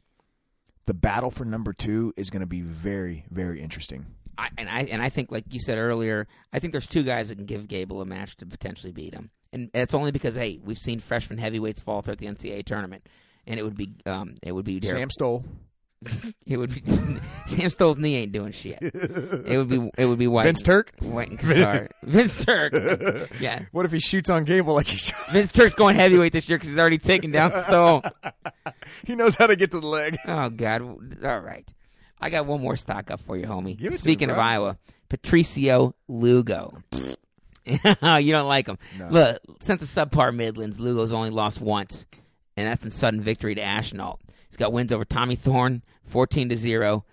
the battle for number two is going to be very, very interesting. I, and I and I think, like you said earlier, I think there's two guys that can give Gable a match to potentially beat him, and it's only because hey, we've seen freshman heavyweights fall through at the NCAA tournament, and it would be um, it would be Derek, Sam Stoll, it would be Sam Stoll's knee ain't doing shit. It would be it would be White Vince Turk. White and. Vince Turk, yeah. What if he shoots on Gable like he shot? Vince Turk's going heavyweight this year because he's already taken down Stoll. He knows how to get to the leg. Oh God! All right, I got one more stock up for you, homie. Give to me, Speaking of. Iowa, Patricio Lugo. you don't like him. No. Look, since the subpar Midlands, Lugo's only lost once, and that's in sudden victory to Ashnault. He's got wins over Tommy Thorne, fourteen to zero,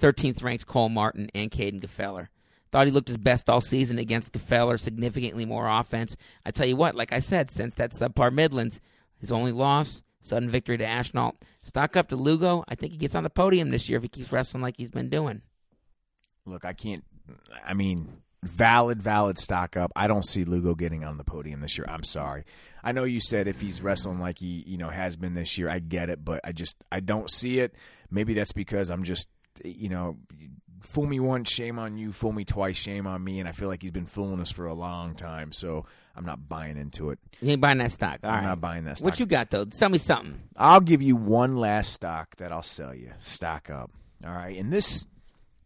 13th ranked Cole Martin, and Kaden Gfeller. Thought he looked his best all season against Gfeller, significantly more offense. I tell you what, like I said, since that subpar Midlands, his only loss, sudden victory to Ashnault. Stock up to Lugo. I think he gets on the podium this year if he keeps wrestling like he's been doing. Look, I can't. I mean, valid, valid stock up. I don't see Lugo getting on the podium this year. I'm sorry. I know you said if he's wrestling like he, you know, has been this year, I get it, but I just I don't see it. Maybe that's because I'm just, you know, fool me once, shame on you. Fool me twice, shame on me. And I feel like he's been fooling us for a long time, so I'm not buying into it. You ain't buying that stock. All I'm right. not buying that stock. What you got though? Tell me something. I'll give you one last stock that I'll sell you. Stock up. All right. And this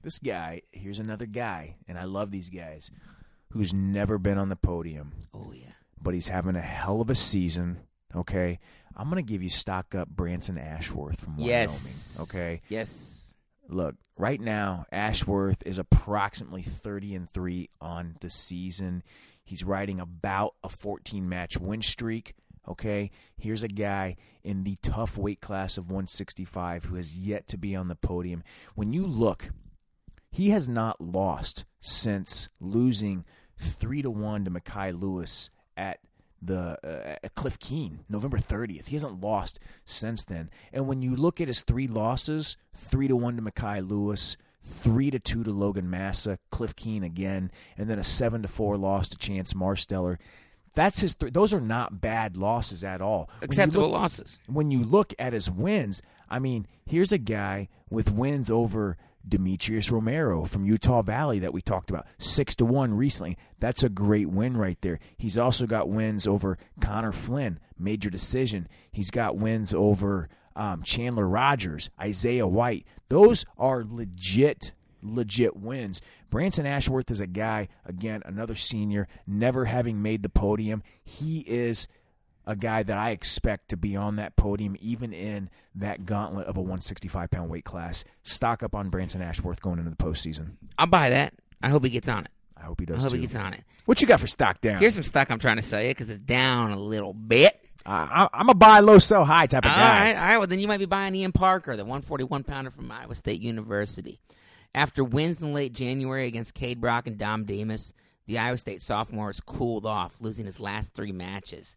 this guy, here's another guy, and I love these guys, who's never been on the podium, Oh yeah. but he's having a hell of a season. Okay. I'm gonna give you stock up Branson Ashworth from Wyoming. Yes. Okay. Yes. Look, right now, Ashworth is approximately 30 and 3 on the season. He's riding about a 14 match win streak. Okay, here's a guy in the tough weight class of 165 who has yet to be on the podium. When you look, he has not lost since losing three to one to Mekhi Lewis at the uh, Cliff Keen, November 30th. He hasn't lost since then. And when you look at his three losses, three to one to Mekhi Lewis, three to two to Logan Massa, Cliff Keen again, and then a seven to four loss to Chance Marsteller. That's his. Th- those are not bad losses at all. Acceptable look- losses. when you look at his wins, I mean, here's a guy with wins over Demetrius Romero from Utah Valley that we talked about, six to one recently. That's a great win right there. He's also got wins over Connor Flynn, major decision. He's got wins over um, Chandler Rogers, Isaiah White. Those are legit, legit wins. Branson Ashworth is a guy, again, another senior, never having made the podium. He is a guy that I expect to be on that podium, even in that gauntlet of a 165 pound weight class. Stock up on Branson Ashworth going into the postseason. I'll buy that. I hope he gets on it. I hope he does. I hope too. he gets on it. What you got for stock down? Here's some stock I'm trying to sell you because it's down a little bit. I, I, I'm a buy low, sell high type of All guy. right, all right. Well, then you might be buying Ian Parker, the 141 pounder from Iowa State University. After wins in late January against Kaid Brock and Dom Demas, the Iowa State sophomore has cooled off, losing his last three matches.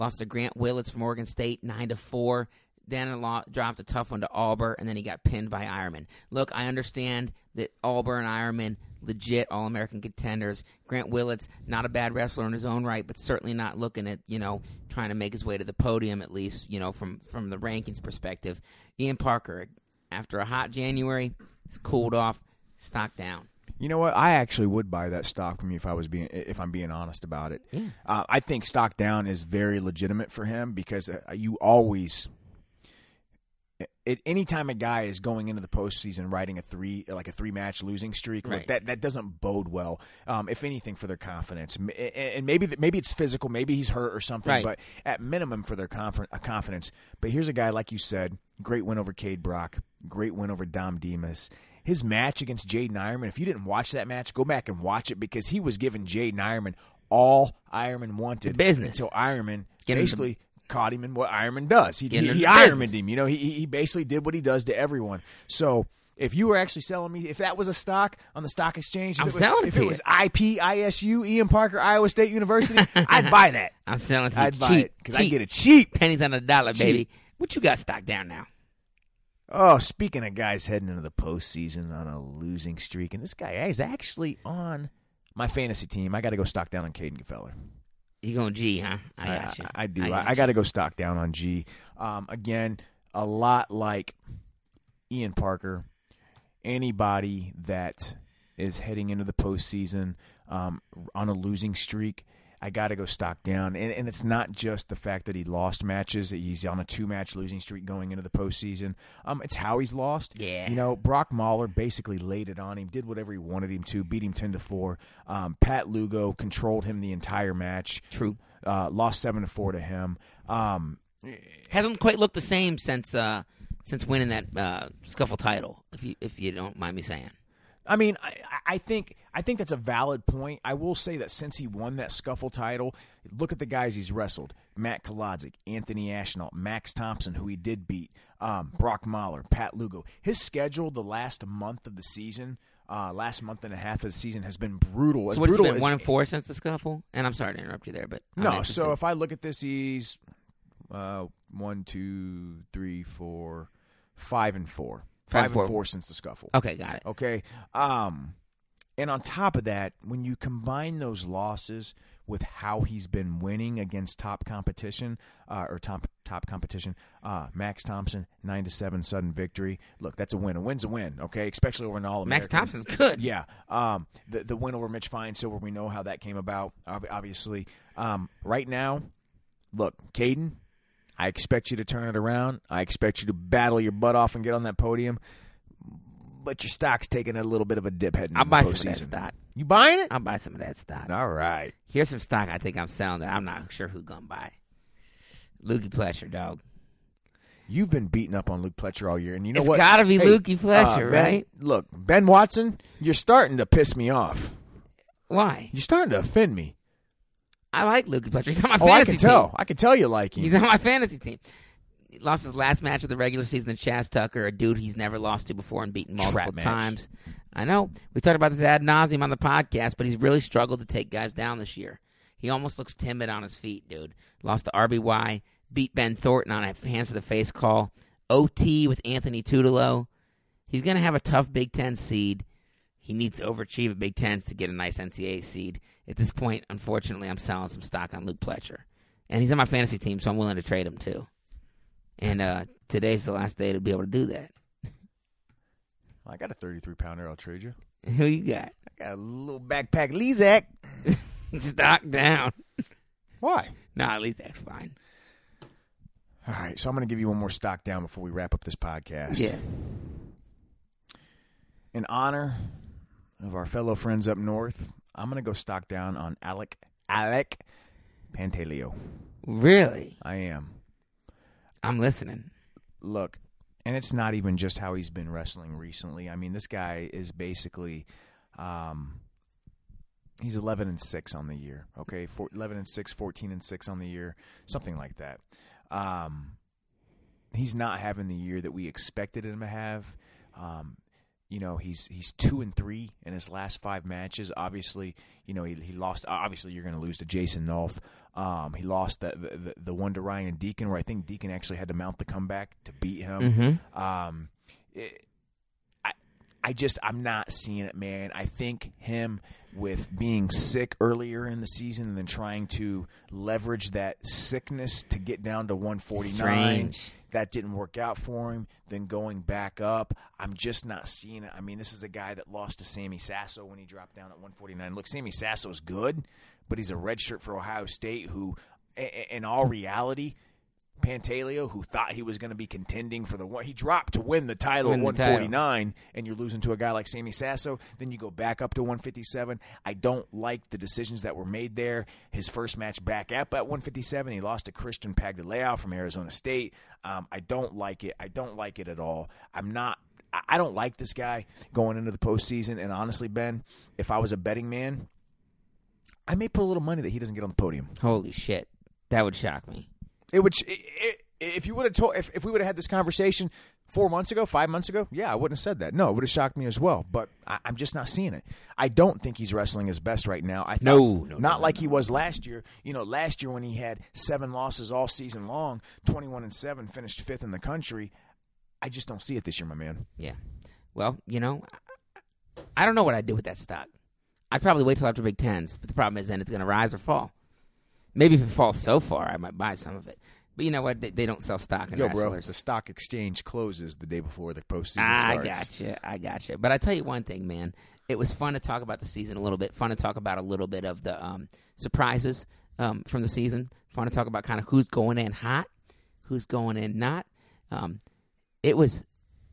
Lost to Grant Willits from Oregon State, nine to four. Then dropped a tough one to Auburn, and then he got pinned by Eierman. Look, I understand that Auburn and Eierman, legit All American contenders. Grant Willits, not a bad wrestler in his own right, but certainly not looking at you know trying to make his way to the podium at least you know from from the rankings perspective. Ian Parker, after a hot January, has cooled off, stock down. You know what? I actually would buy that stock from you if I was being if I'm being honest about it. Uh, I think stock down is very legitimate for him because uh, you always. At any time a guy is going into the postseason riding a three like a three match losing streak, look, Right. that that doesn't bode well. Um, if anything, for their confidence, and and maybe maybe it's physical, maybe he's hurt or something, Right. but at minimum for their uh, confidence. But here's a guy like you said, great win over Kaid Brock, great win over Dom Demas. His match against Jaydin Eierman, if you didn't watch that match, go back and watch it because he was giving Jaydin Eierman all Eierman wanted The business. until Eierman Get the- basically caught him in what Eierman does. He, Get he, he Ironmaned him. You know, he, he basically did what he does to everyone. So if you were actually selling me, if that was a stock on the stock exchange, if I'm it was, selling if to it was IP, ISU, Ian Parker, Iowa State University, I'd buy that. I'm selling to you I'd buy it because I get it cheap. pennies on a dollar, Cheap. baby. What you got stock down now? Oh, speaking of guys heading into the postseason on a losing streak, and this guy is actually on my fantasy team. I got to go stock down on Kaden Gfeller. You going G, huh? I got you. I, do. I, got I got to go stock down on G. Um, again, a lot like Ian Parker. Anybody that is heading into the postseason um, on a losing streak, I got to go stock down. And, and it's not just the fact that he lost matches; that he's on a two-match losing streak going into the postseason. Um, it's how he's lost. Yeah. you know, Brock Mauller basically laid it on him, did whatever he wanted him to, beat him ten to four. Um, Pat Lugo controlled him the entire match True. uh, lost seven to four to him. Um, Hasn't quite looked the same since uh since winning that uh scuffle title. If you if you don't mind me saying. I mean, I, I think I think that's a valid point. I will say that since he won that scuffle title, look at the guys he's wrestled: Matt Kolodzik, Anthony Ashnault, Max Thompson, who he did beat, um, Brock Mauller, Pat Lugo. His schedule the last month of the season. Uh, last month and a half of the season has been brutal. As So brutal as one and four since the scuffle? And I'm sorry to interrupt you there, but I'm No, interested. so if I look at this, he's uh, one, two, three, four, five, and four. Five and four. since the scuffle. okay, got it. Okay. Um, and on top of that, when you combine those losses with how he's been winning against top competition uh, or top top competition, uh, Max Thompson nine to seven sudden victory. Look, that's a win. A win's a win. Okay, especially over an all Max Thompson's good. Yeah. Um, the the win over Mitch Finesilver, we know how that came about. Obviously, um, right now, look, Kaden, I expect you to turn it around. I expect you to battle your butt off and get on that podium. But your stock's taking a little bit of a dip heading I'll into buy the some of postseason. that stock. You buying it? I'll buy some of that stock. All right. Here's some stock I think I'm selling that I'm not sure who's gonna buy. Lukey Pletcher, dog. You've been beating up on Luke Pletcher all year, and you know It's what? gotta be Lukey Pletcher, uh, Ben- right? Look, Ben Watson, you're starting to piss me off. Why? You're starting to offend me. I like Lukey Pletcher. He's on my fantasy. Oh, I can tell. team. I can tell you like him. He's on my fantasy team. He lost his last match of the regular season to Chas Tucker, a dude he's never lost to before and beaten multiple Trap match. times. I know. We talked about this ad nauseum on the podcast, but he's really struggled to take guys down this year. He almost looks timid on his feet, dude. Lost to RBY, beat Ben Thornton on a hands to the face call, OT with Anthony Tudelo. He's going to have a tough Big Ten seed. He needs to overachieve a Big Tens to get a nice NCAA seed. At this point, unfortunately, I'm selling some stock on Luke Pletcher. And he's on my fantasy team, so I'm willing to trade him too. And uh, today's the last day to be able to do that. I got a 33 pounder. I'll trade you. Who you got? I got a little backpack. Lizak. Stock down. Why? Nah, Lizak's fine. All right, so I'm going to give you one more stock down before we wrap up this podcast. Yeah. In honor of our fellow friends up north, I'm going to go stock down on Alec Alec Pantaleo. Really? I am. I'm listening. Look, and it's not even just how he's been wrestling recently. I mean, this guy is basically um he's 11 and 6 on the year, okay? Four, 11 and 6, 14 and 6 on the year, something like that. Um he's not having the year that we expected him to have. Um you know he's he's two and three in his last five matches. Obviously, you know he he lost. Obviously, you're going to lose to Jason Nolf. Um, he lost the, the the one to Ryan Deakin, where I think Deakin actually had to mount the comeback to beat him. Mm-hmm. Um, it, I I just I'm not seeing it, man. I think him with being sick earlier in the season and then trying to leverage that sickness to get down to 149 Strange. That didn't work out for him. Then going back up, I'm just not seeing it. I mean, this is a guy that lost to Sammy Sasso when he dropped down at 149. Look, Sammy Sasso's good, but he's a redshirt for Ohio State who, in all reality, Pantaleo, who thought he was going to be contending for the one, he dropped to win the title Win at the title. 149, and you're losing to a guy like Sammy Sasso. Then you go back up to 157. I don't like the decisions that were made there. His first match back up at 157, he lost to Christian Pagdilao from Arizona State. Um, I don't like it. I don't like it at all. I'm not. I don't like this guy going into the postseason. And honestly, Ben, if I was a betting man, I may put a little money that he doesn't get on the podium. Holy shit. That would shock me. It would. It, if you would have told, if, if we would have had this conversation four months ago, five months ago, yeah, I wouldn't have said that. No, it would have shocked me as well. But I, I'm just not seeing it. I don't think he's wrestling his best right now. I No, no, not no, like no. he was last year. You know, last year when he had seven losses all season long, 21 and seven, finished fifth in the country. I just don't see it this year, my man. Yeah. Well, you know, I don't know what I'd do with that stock. I'd probably wait till after Big Tens, but the problem is then it's going to rise or fall. Maybe if it falls so far, I might buy some of it. But you know what? They, they don't sell stock in Yo, bro, wrestlers. the stock exchange closes the day before the postseason starts. I starts. gotcha. I gotcha. But I tell you one thing, man. It was fun to talk about the season a little bit. Fun to talk about a little bit of the um, surprises um, from the season. Fun to talk about kind of who's going in hot, who's going in not. Um, it was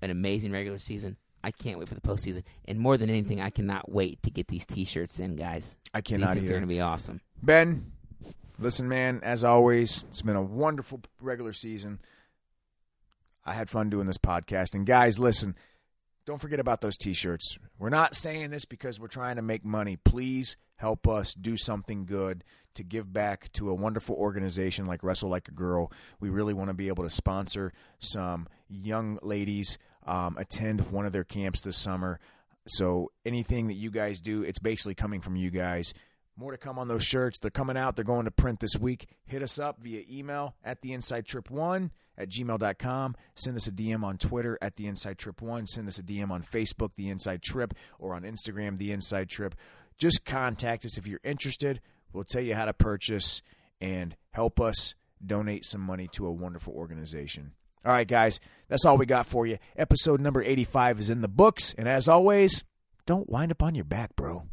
an amazing regular season. I can't wait for the postseason. And more than anything, I cannot wait to get these T-shirts in, guys. I These cannot things are going to be awesome. Ben, listen, man, as always, it's been a wonderful regular season. I had fun doing this podcast. And guys, listen, don't forget about those t shirts. We're not saying this because we're trying to make money. Please help us do something good to give back to a wonderful organization like Wrestle Like a Girl. We really want to be able to sponsor some young ladies, um, attend one of their camps this summer. So anything that you guys do, it's basically coming from you guys. More to come on those shirts. They're coming out. They're going to print this week. Hit us up via email at the inside trip one at gmail.com. Send us a DM on Twitter at the inside trip one. Send us a DM on Facebook, the inside trip, or on Instagram, the inside trip. Just contact us if you're interested. We'll tell you how to purchase and help us donate some money to a wonderful organization. All right, guys, that's all we got for you. Episode number 85 is in the books. And as always, don't wind up on your back, bro.